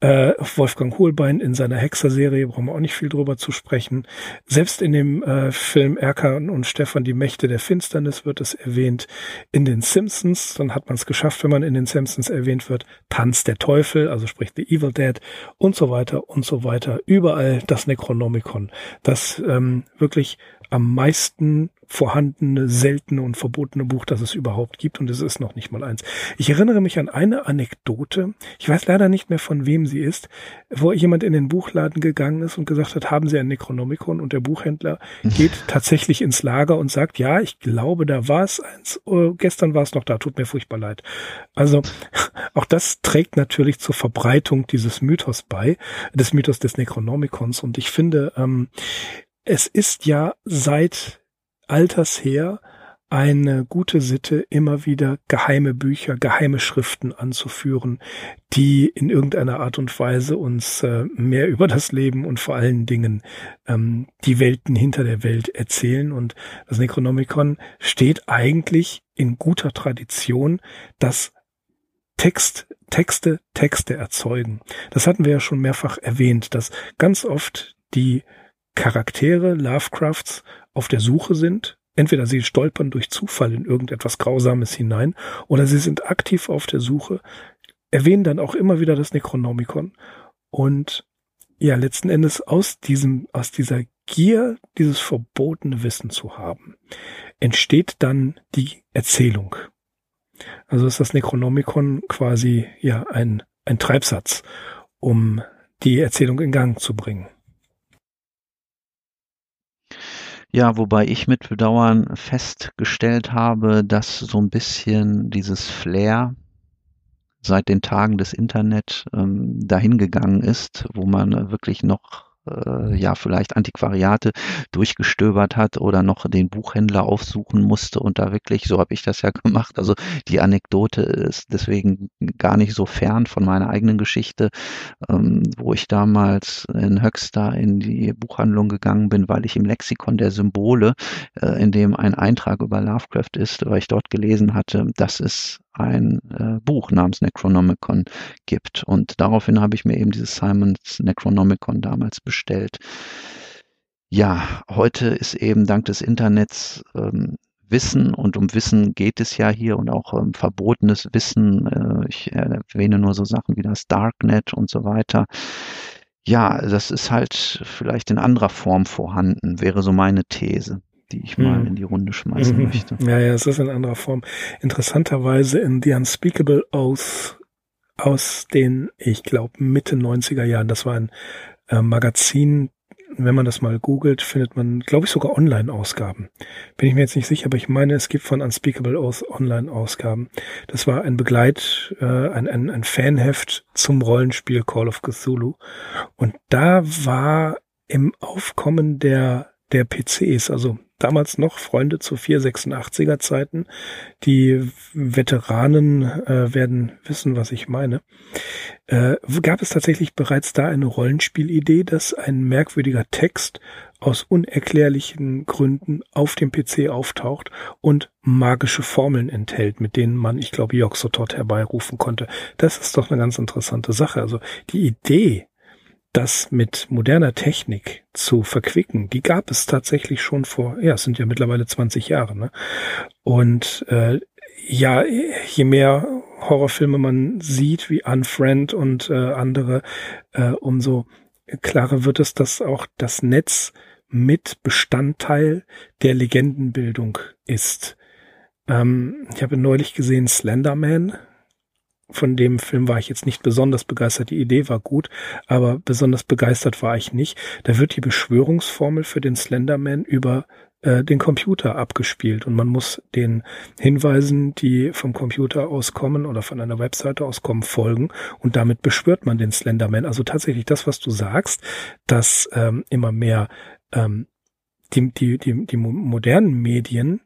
Äh, Wolfgang Hohlbein in seiner Hexer-Serie brauchen wir auch nicht viel drüber zu sprechen. Selbst in dem äh, Film Erkan und Stefan, die Mächte der Finsternis wird es erwähnt. In den Simpsons, dann hat man es geschafft, wenn man in den Simpsons erwähnt wird. Tanz der Teufel, also sprich The Evil Dead und so weiter und so weiter. Überall das Necronomicon, das ähm, wirklich am meisten vorhandene, seltene und verbotene Buch, das es überhaupt gibt. Und es ist noch nicht mal eins. Ich erinnere mich an eine Anekdote. Ich weiß leider nicht mehr, von wem sie ist, wo jemand in den Buchladen gegangen ist und gesagt hat, haben Sie ein Necronomicon? Und der Buchhändler geht tatsächlich ins Lager und sagt, ja, ich glaube, da war es eins. Äh, gestern war es noch da. Tut mir furchtbar leid. Also auch das trägt natürlich zur Verbreitung dieses Mythos bei, des Mythos des Necronomicons. Und ich finde, ähm, es ist ja seit alters her eine gute Sitte, immer wieder geheime Bücher, geheime Schriften anzuführen, die in irgendeiner Art und Weise uns äh, mehr über das Leben und vor allen Dingen ähm, die Welten hinter der Welt erzählen. Und das Necronomicon steht eigentlich in guter Tradition, dass Text, Texte, Texte erzeugen. Das hatten wir ja schon mehrfach erwähnt, dass ganz oft die Charaktere Lovecrafts auf der Suche sind. Entweder sie stolpern durch Zufall in irgendetwas Grausames hinein oder sie sind aktiv auf der Suche, erwähnen dann auch immer wieder das Necronomicon und ja, letzten Endes aus diesem, aus dieser Gier, dieses verbotene Wissen zu haben, entsteht dann die Erzählung. Also ist das Necronomicon quasi ja ein, ein Treibsatz, um die Erzählung in Gang zu bringen. Ja, wobei ich mit Bedauern festgestellt habe, dass so ein bisschen dieses Flair seit den Tagen des Internet ähm, dahingegangen ist, wo man wirklich noch äh, ja vielleicht Antiquariate durchgestöbert hat oder noch den Buchhändler aufsuchen musste und da wirklich, so habe ich das ja gemacht. Also die Anekdote ist deswegen gar nicht so fern von meiner eigenen Geschichte, ähm, wo ich damals in Höxter in die Buchhandlung gegangen bin, weil ich im Lexikon der Symbole, äh, in dem ein Eintrag über Lovecraft ist, weil ich dort gelesen hatte, dass es ein äh, Buch namens Necronomicon gibt. Und daraufhin habe ich mir eben dieses Simons Necronomicon damals bestellt. Ja, heute ist eben dank des Internets ähm, Wissen und um Wissen geht es ja hier und auch ähm, verbotenes Wissen. Äh, ich erwähne nur so Sachen wie das Darknet und so weiter. Ja, das ist halt vielleicht in anderer Form vorhanden, wäre so meine These die ich mal hm. in die Runde schmeißen mhm. möchte. Ja, ja, es ist in anderer Form. Interessanterweise in The Unspeakable Oath aus den, ich glaube, Mitte 90er Jahren. Das war ein äh, Magazin, wenn man das mal googelt, findet man, glaube ich, sogar Online-Ausgaben. Bin ich mir jetzt nicht sicher, aber ich meine, es gibt von Unspeakable Oath Online-Ausgaben. Das war ein Begleit, äh, ein, ein, ein Fanheft zum Rollenspiel Call of Cthulhu. Und da war im Aufkommen der, der PCs, also damals noch Freunde zu 486er Zeiten. Die Veteranen äh, werden wissen, was ich meine. Äh, gab es tatsächlich bereits da eine Rollenspielidee, dass ein merkwürdiger Text aus unerklärlichen Gründen auf dem PC auftaucht und magische Formeln enthält, mit denen man, ich glaube, Yoxotot herbeirufen konnte. Das ist doch eine ganz interessante Sache. Also die Idee, das mit moderner Technik zu verquicken, die gab es tatsächlich schon vor, ja, es sind ja mittlerweile 20 Jahre. Ne? Und äh, ja, je mehr Horrorfilme man sieht, wie Unfriend und äh, andere, äh, umso klarer wird es, dass auch das Netz mit Bestandteil der Legendenbildung ist. Ähm, ich habe neulich gesehen Slenderman, von dem Film war ich jetzt nicht besonders begeistert. Die Idee war gut, aber besonders begeistert war ich nicht. Da wird die Beschwörungsformel für den Slenderman über äh, den Computer abgespielt und man muss den Hinweisen, die vom Computer auskommen oder von einer Webseite auskommen, folgen und damit beschwört man den Slenderman. Also tatsächlich das, was du sagst, dass ähm, immer mehr ähm, die, die, die, die modernen Medien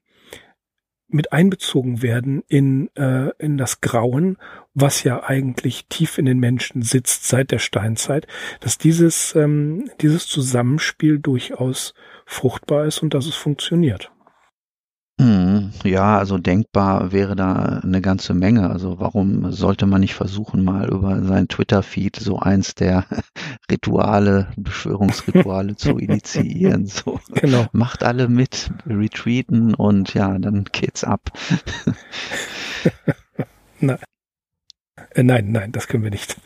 mit einbezogen werden in, äh, in das Grauen, was ja eigentlich tief in den Menschen sitzt seit der Steinzeit, dass dieses, ähm, dieses Zusammenspiel durchaus fruchtbar ist und dass es funktioniert. Mhm. Ja, also denkbar wäre da eine ganze Menge. Also warum sollte man nicht versuchen, mal über sein Twitter-Feed so eins der Rituale, Beschwörungsrituale zu initiieren? So genau. macht alle mit, retweeten und ja, dann geht's ab. Na, äh, nein, nein, das können wir nicht.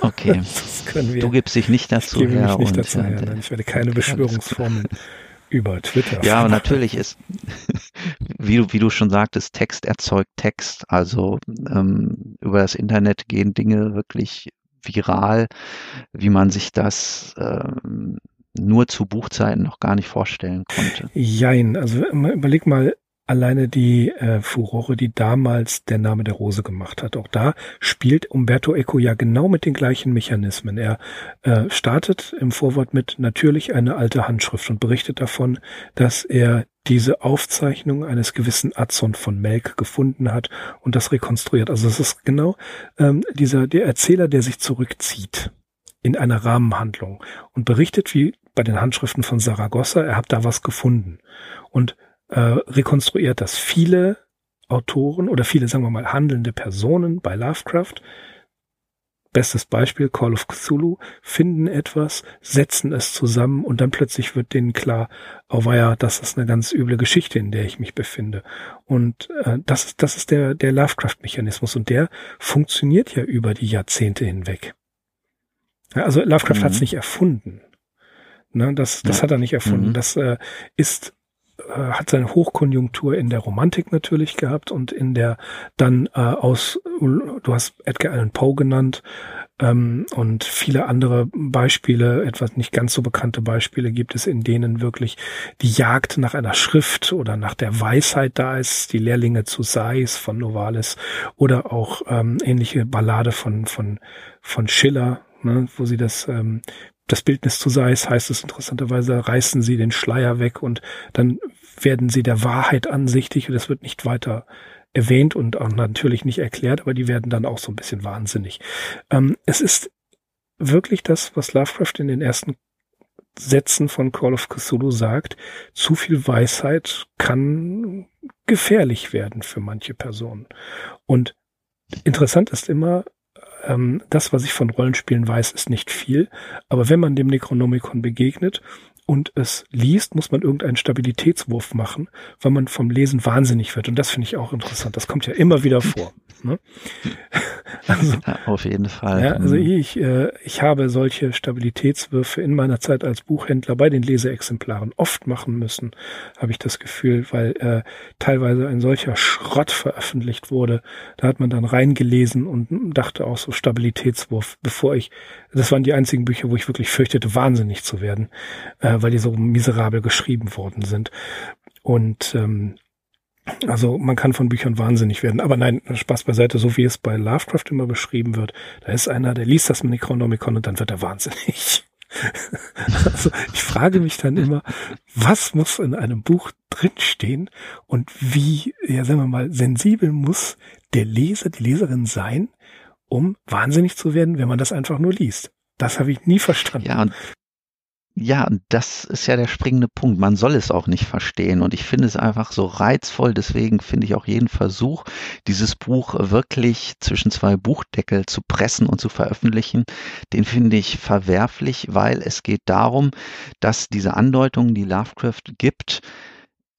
Okay. Wir, du gibst dich nicht dazu ich her. Nicht dazu her. Nein, ich werde keine Beschwörungsformeln über Twitter. Ja, aber natürlich ist, wie du, wie du schon sagtest, Text erzeugt Text. Also ähm, über das Internet gehen Dinge wirklich viral, wie man sich das ähm, nur zu Buchzeiten noch gar nicht vorstellen konnte. Jein, also überleg mal, alleine die äh, Furore, die damals der Name der Rose gemacht hat. Auch da spielt Umberto Eco ja genau mit den gleichen Mechanismen. Er äh, startet im Vorwort mit natürlich eine alte Handschrift und berichtet davon, dass er diese Aufzeichnung eines gewissen Adson von Melk gefunden hat und das rekonstruiert. Also es ist genau ähm, dieser der Erzähler, der sich zurückzieht in einer Rahmenhandlung und berichtet wie bei den Handschriften von Saragossa, er hat da was gefunden. Und äh, rekonstruiert das. Viele Autoren oder viele, sagen wir mal, handelnde Personen bei Lovecraft, bestes Beispiel Call of Cthulhu, finden etwas, setzen es zusammen und dann plötzlich wird denen klar, oh ja, das ist eine ganz üble Geschichte, in der ich mich befinde. Und äh, das ist, das ist der, der Lovecraft-Mechanismus und der funktioniert ja über die Jahrzehnte hinweg. Also Lovecraft mhm. hat es nicht erfunden Ne, das, das ja. hat er nicht erfunden. Mhm. Das äh, ist äh, hat seine Hochkonjunktur in der Romantik natürlich gehabt und in der dann äh, aus, du hast Edgar Allan Poe genannt ähm, und viele andere Beispiele, etwas nicht ganz so bekannte Beispiele gibt es, in denen wirklich die Jagd nach einer Schrift oder nach der Weisheit da ist, die Lehrlinge zu Sais von Novalis oder auch ähm, ähnliche Ballade von, von, von Schiller, ne, wo sie das ähm, das Bildnis zu Seis heißt es interessanterweise, reißen sie den Schleier weg und dann werden sie der Wahrheit ansichtig und es wird nicht weiter erwähnt und auch natürlich nicht erklärt, aber die werden dann auch so ein bisschen wahnsinnig. Ähm, es ist wirklich das, was Lovecraft in den ersten Sätzen von Call of Cthulhu sagt, zu viel Weisheit kann gefährlich werden für manche Personen. Und interessant ist immer, ähm, das, was ich von Rollenspielen weiß, ist nicht viel. Aber wenn man dem Necronomicon begegnet und es liest, muss man irgendeinen Stabilitätswurf machen, weil man vom Lesen wahnsinnig wird. Und das finde ich auch interessant. Das kommt ja immer wieder vor. Ne? Also, ja, auf jeden Fall. Ja, also mhm. ich, äh, ich habe solche Stabilitätswürfe in meiner Zeit als Buchhändler bei den Leseexemplaren oft machen müssen, habe ich das Gefühl, weil äh, teilweise ein solcher Schrott veröffentlicht wurde. Da hat man dann reingelesen und dachte auch so Stabilitätswurf, bevor ich, das waren die einzigen Bücher, wo ich wirklich fürchtete, wahnsinnig zu werden, äh, weil die so miserabel geschrieben worden sind. Und ähm, also man kann von Büchern wahnsinnig werden. Aber nein, Spaß beiseite, so wie es bei Lovecraft immer beschrieben wird, da ist einer, der liest das Necronomicon und dann wird er wahnsinnig. also ich frage mich dann immer, was muss in einem Buch drinstehen und wie, ja sagen wir mal, sensibel muss der Leser, die Leserin sein, um wahnsinnig zu werden, wenn man das einfach nur liest. Das habe ich nie verstanden. Ja, und ja, das ist ja der springende Punkt. Man soll es auch nicht verstehen. Und ich finde es einfach so reizvoll. Deswegen finde ich auch jeden Versuch, dieses Buch wirklich zwischen zwei Buchdeckel zu pressen und zu veröffentlichen, den finde ich verwerflich, weil es geht darum, dass diese Andeutungen, die Lovecraft gibt,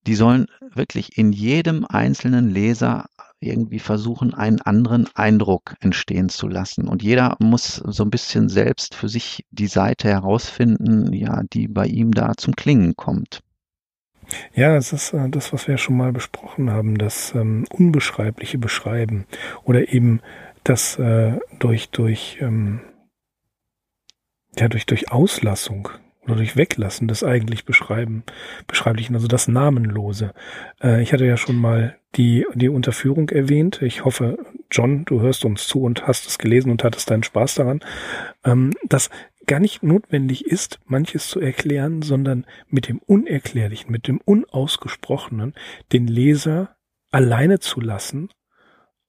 die sollen wirklich in jedem einzelnen Leser irgendwie versuchen, einen anderen Eindruck entstehen zu lassen. Und jeder muss so ein bisschen selbst für sich die Seite herausfinden, ja, die bei ihm da zum Klingen kommt. Ja, es ist äh, das, was wir ja schon mal besprochen haben, das ähm, unbeschreibliche Beschreiben oder eben das äh, durch durch ähm, ja durch durch Auslassung oder durch Weglassen des eigentlich beschreiben, beschreiblichen, also das Namenlose. Äh, ich hatte ja schon mal die, die Unterführung erwähnt. Ich hoffe, John, du hörst uns zu und hast es gelesen und hattest deinen Spaß daran, ähm, dass gar nicht notwendig ist, manches zu erklären, sondern mit dem Unerklärlichen, mit dem Unausgesprochenen den Leser alleine zu lassen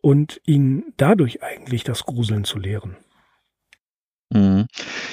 und ihn dadurch eigentlich das Gruseln zu lehren. Mhm.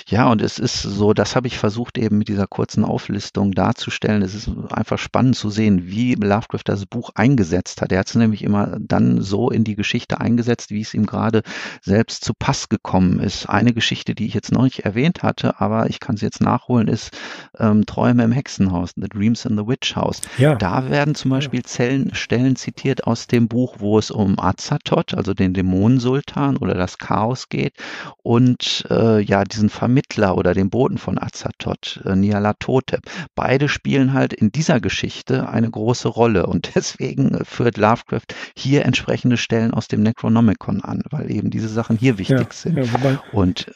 Ja, und es ist so, das habe ich versucht eben mit dieser kurzen Auflistung darzustellen. Es ist einfach spannend zu sehen, wie Lovecraft das Buch eingesetzt hat. Er hat es nämlich immer dann so in die Geschichte eingesetzt, wie es ihm gerade selbst zu Pass gekommen ist. Eine Geschichte, die ich jetzt noch nicht erwähnt hatte, aber ich kann sie jetzt nachholen, ist ähm, Träume im Hexenhaus, The Dreams in the Witch House. Ja. Da werden zum Beispiel Zellen, Stellen zitiert aus dem Buch, wo es um Azathoth, also den Dämonensultan oder das Chaos geht und äh, äh, ja diesen Vermittler oder den Boten von Azathoth, äh, Nyarlathotep. Beide spielen halt in dieser Geschichte eine große Rolle und deswegen äh, führt Lovecraft hier entsprechende Stellen aus dem Necronomicon an, weil eben diese Sachen hier wichtig ja, sind. Ja, und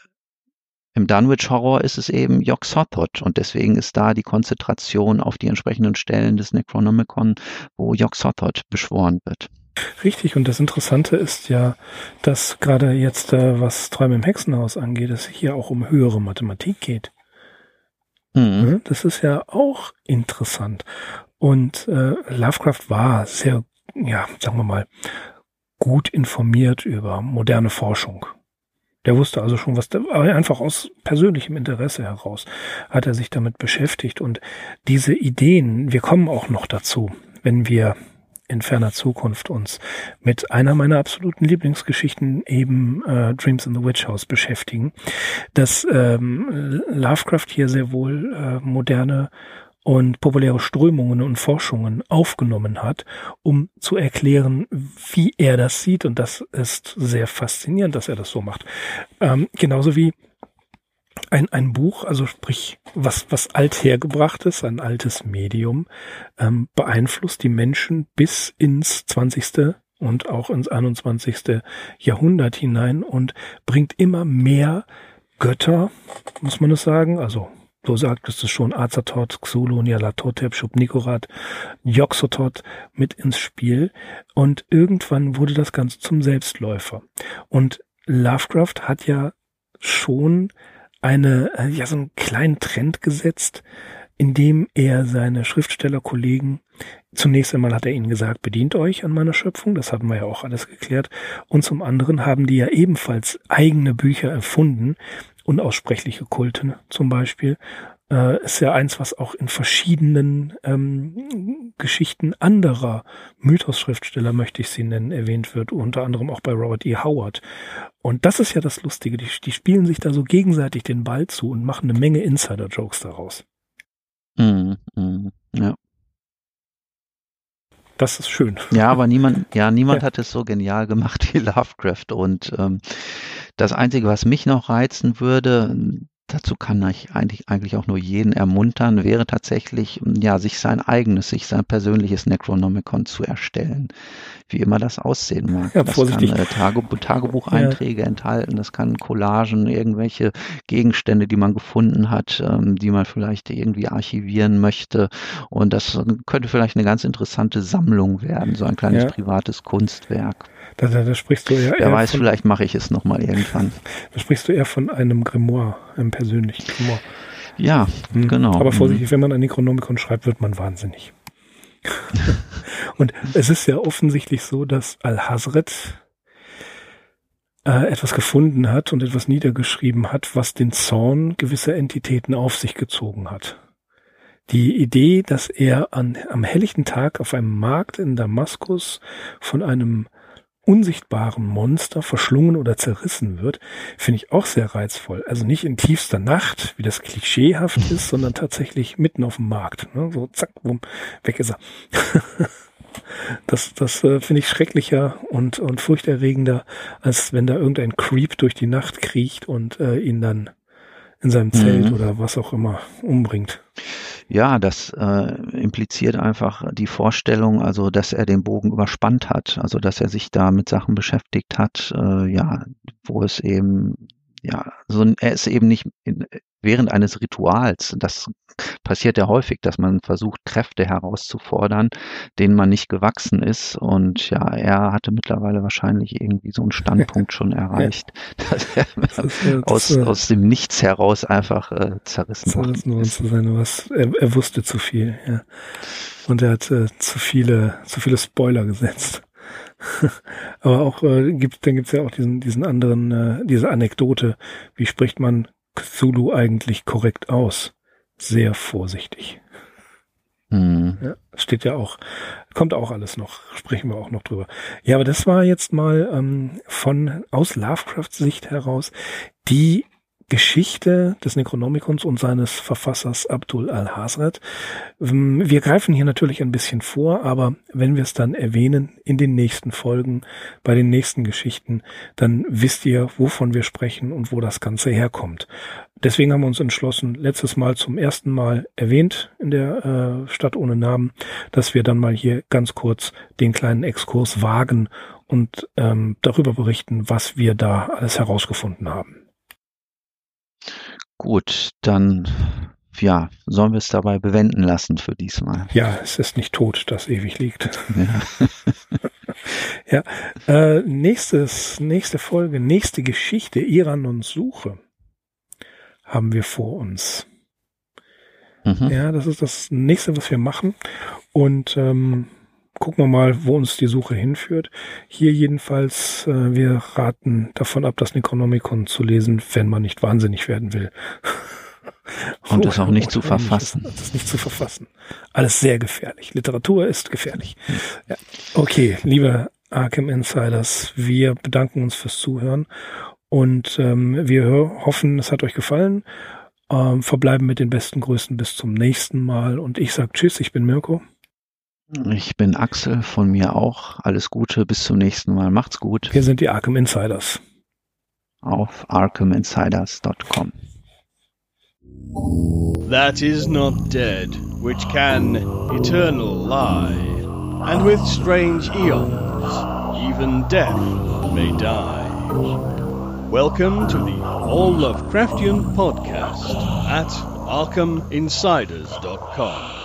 im Dunwich Horror ist es eben Yog Sothoth und deswegen ist da die Konzentration auf die entsprechenden Stellen des Necronomicon, wo Yog Sothoth beschworen wird. Richtig, und das Interessante ist ja, dass gerade jetzt, äh, was Träume im Hexenhaus angeht, es hier auch um höhere Mathematik geht. Mhm. Das ist ja auch interessant. Und äh, Lovecraft war sehr, ja, sagen wir mal, gut informiert über moderne Forschung. Der wusste also schon, was da, einfach aus persönlichem Interesse heraus hat er sich damit beschäftigt. Und diese Ideen, wir kommen auch noch dazu, wenn wir in ferner Zukunft uns mit einer meiner absoluten Lieblingsgeschichten eben äh, Dreams in the Witch House beschäftigen, dass ähm, Lovecraft hier sehr wohl äh, moderne und populäre Strömungen und Forschungen aufgenommen hat, um zu erklären, wie er das sieht. Und das ist sehr faszinierend, dass er das so macht. Ähm, genauso wie ein, ein Buch, also sprich, was, was alt hergebrachtes, ein altes Medium, ähm, beeinflusst die Menschen bis ins 20. und auch ins 21. Jahrhundert hinein und bringt immer mehr Götter, muss man es sagen, also so sagtest du schon, Azathoth, Xulu, Nyarlathotep, Shub-Niggurath, Yog-Sothoth mit ins Spiel. Und irgendwann wurde das Ganze zum Selbstläufer. Und Lovecraft hat ja schon eine, äh, ja, so einen kleinen Trend gesetzt, indem er seine Schriftstellerkollegen Zunächst einmal hat er ihnen gesagt, bedient euch an meiner Schöpfung, das hatten wir ja auch alles geklärt. Und zum anderen haben die ja ebenfalls eigene Bücher erfunden, unaussprechliche Kulte zum Beispiel, äh, ist ja eins, was auch in verschiedenen ähm, Geschichten anderer Mythos-Schriftsteller, möchte ich sie nennen, erwähnt wird, unter anderem auch bei Robert E. Howard. Und das ist ja das Lustige, die, die spielen sich da so gegenseitig den Ball zu und machen eine Menge Insider-Jokes daraus. Mm, mm, ja. Das ist schön. Ja, aber niemand, ja, niemand ja. hat es so genial gemacht wie Lovecraft. Und ähm, das Einzige, was mich noch reizen würde, dazu kann ich eigentlich, eigentlich auch nur jeden ermuntern, wäre tatsächlich, ja, sich sein eigenes, sich sein persönliches Necronomicon zu erstellen. Wie immer das aussehen mag. Ja, das vorsichtig. kann äh, Tage, Tagebucheinträge ja. enthalten, das kann Collagen, irgendwelche Gegenstände, die man gefunden hat, ähm, die man vielleicht irgendwie archivieren möchte. Und das könnte vielleicht eine ganz interessante Sammlung werden, so ein kleines ja. privates Kunstwerk. Da, da, da sprichst du eher. Wer weiß, von, vielleicht mache ich es nochmal irgendwann. Da sprichst du eher von einem Grimoire, einem persönlichen Grimoire. Ja, hm. genau. Aber vorsichtig, mhm. wenn man ein Necronomicon schreibt, wird man wahnsinnig. Und es ist ja offensichtlich so, dass Al-Hazret äh, etwas gefunden hat und etwas niedergeschrieben hat, was den Zorn gewisser Entitäten auf sich gezogen hat. Die Idee, dass er an, am helllichten Tag auf einem Markt in Damaskus von einem unsichtbaren Monster verschlungen oder zerrissen wird, finde ich auch sehr reizvoll. Also nicht in tiefster Nacht, wie das klischeehaft ist, sondern tatsächlich mitten auf dem Markt. Ne? So zack, bumm, weg ist er. das das äh, finde ich schrecklicher und, und furchterregender, als wenn da irgendein Creep durch die Nacht kriecht und äh, ihn dann in seinem Zelt mhm. oder was auch immer umbringt. Ja, das äh, impliziert einfach die Vorstellung, also dass er den Bogen überspannt hat, also dass er sich da mit Sachen beschäftigt hat, äh, ja, wo es eben ja, so er ist eben nicht in, während eines Rituals. Das passiert ja häufig, dass man versucht, Kräfte herauszufordern, denen man nicht gewachsen ist. Und ja, er hatte mittlerweile wahrscheinlich irgendwie so einen Standpunkt schon erreicht, dass er das ist, aus, das, aus dem Nichts heraus einfach äh, zerrissen, zerrissen worden zu sein. Was, er, er wusste zu viel, ja. Und er hat äh, zu viele, zu viele Spoiler gesetzt. Aber auch äh, gibt, dann gibt's ja auch diesen, diesen anderen, äh, diese Anekdote. Wie spricht man Cthulhu eigentlich korrekt aus? Sehr vorsichtig. Mhm. Ja, steht ja auch, kommt auch alles noch, sprechen wir auch noch drüber. Ja, aber das war jetzt mal ähm, von aus Lovecrafts Sicht heraus die Geschichte des Necronomicons und seines Verfassers Abdul al-Hazrat. Ähm, wir greifen hier natürlich ein bisschen vor, aber wenn wir es dann erwähnen in den nächsten Folgen, bei den nächsten Geschichten, dann wisst ihr, wovon wir sprechen und wo das Ganze herkommt. Deswegen haben wir uns entschlossen, letztes Mal zum ersten Mal erwähnt in der äh, Stadt ohne Namen, dass wir dann mal hier ganz kurz den kleinen Exkurs wagen und ähm, darüber berichten, was wir da alles herausgefunden haben. Gut, dann ja, sollen wir es dabei bewenden lassen für diesmal. Ja, es ist nicht tot, das ewig liegt. Ja, ja äh, nächstes, nächste Folge, nächste Geschichte, Iran und Suche haben wir vor uns. Mhm. Ja, das ist das nächste, was wir machen. Und ähm, gucken wir mal, wo uns die Suche hinführt. Hier jedenfalls, äh, wir raten davon ab, das Necronomicon zu lesen, wenn man nicht wahnsinnig werden will. Und es auch nicht zu verfassen. Das ist nicht zu verfassen. Alles sehr gefährlich. Literatur ist gefährlich. Ja. Okay, liebe Arkham Insiders, wir bedanken uns fürs Zuhören und ähm, wir hoffen, es hat euch gefallen. Ähm, verbleiben mit den besten Grüßen bis zum nächsten Mal und ich sage Tschüss, ich bin Mirko. Ich bin Axel, von mir auch. Alles Gute, bis zum nächsten Mal. Macht's gut. Wir sind die Arkham Insiders. Auf arkhaminsiders.com. that is not dead, which can eternal lie, and with strange eons, even death may die. Welcome to the All Lovecraftian Podcast at ArkhamInsiders.com.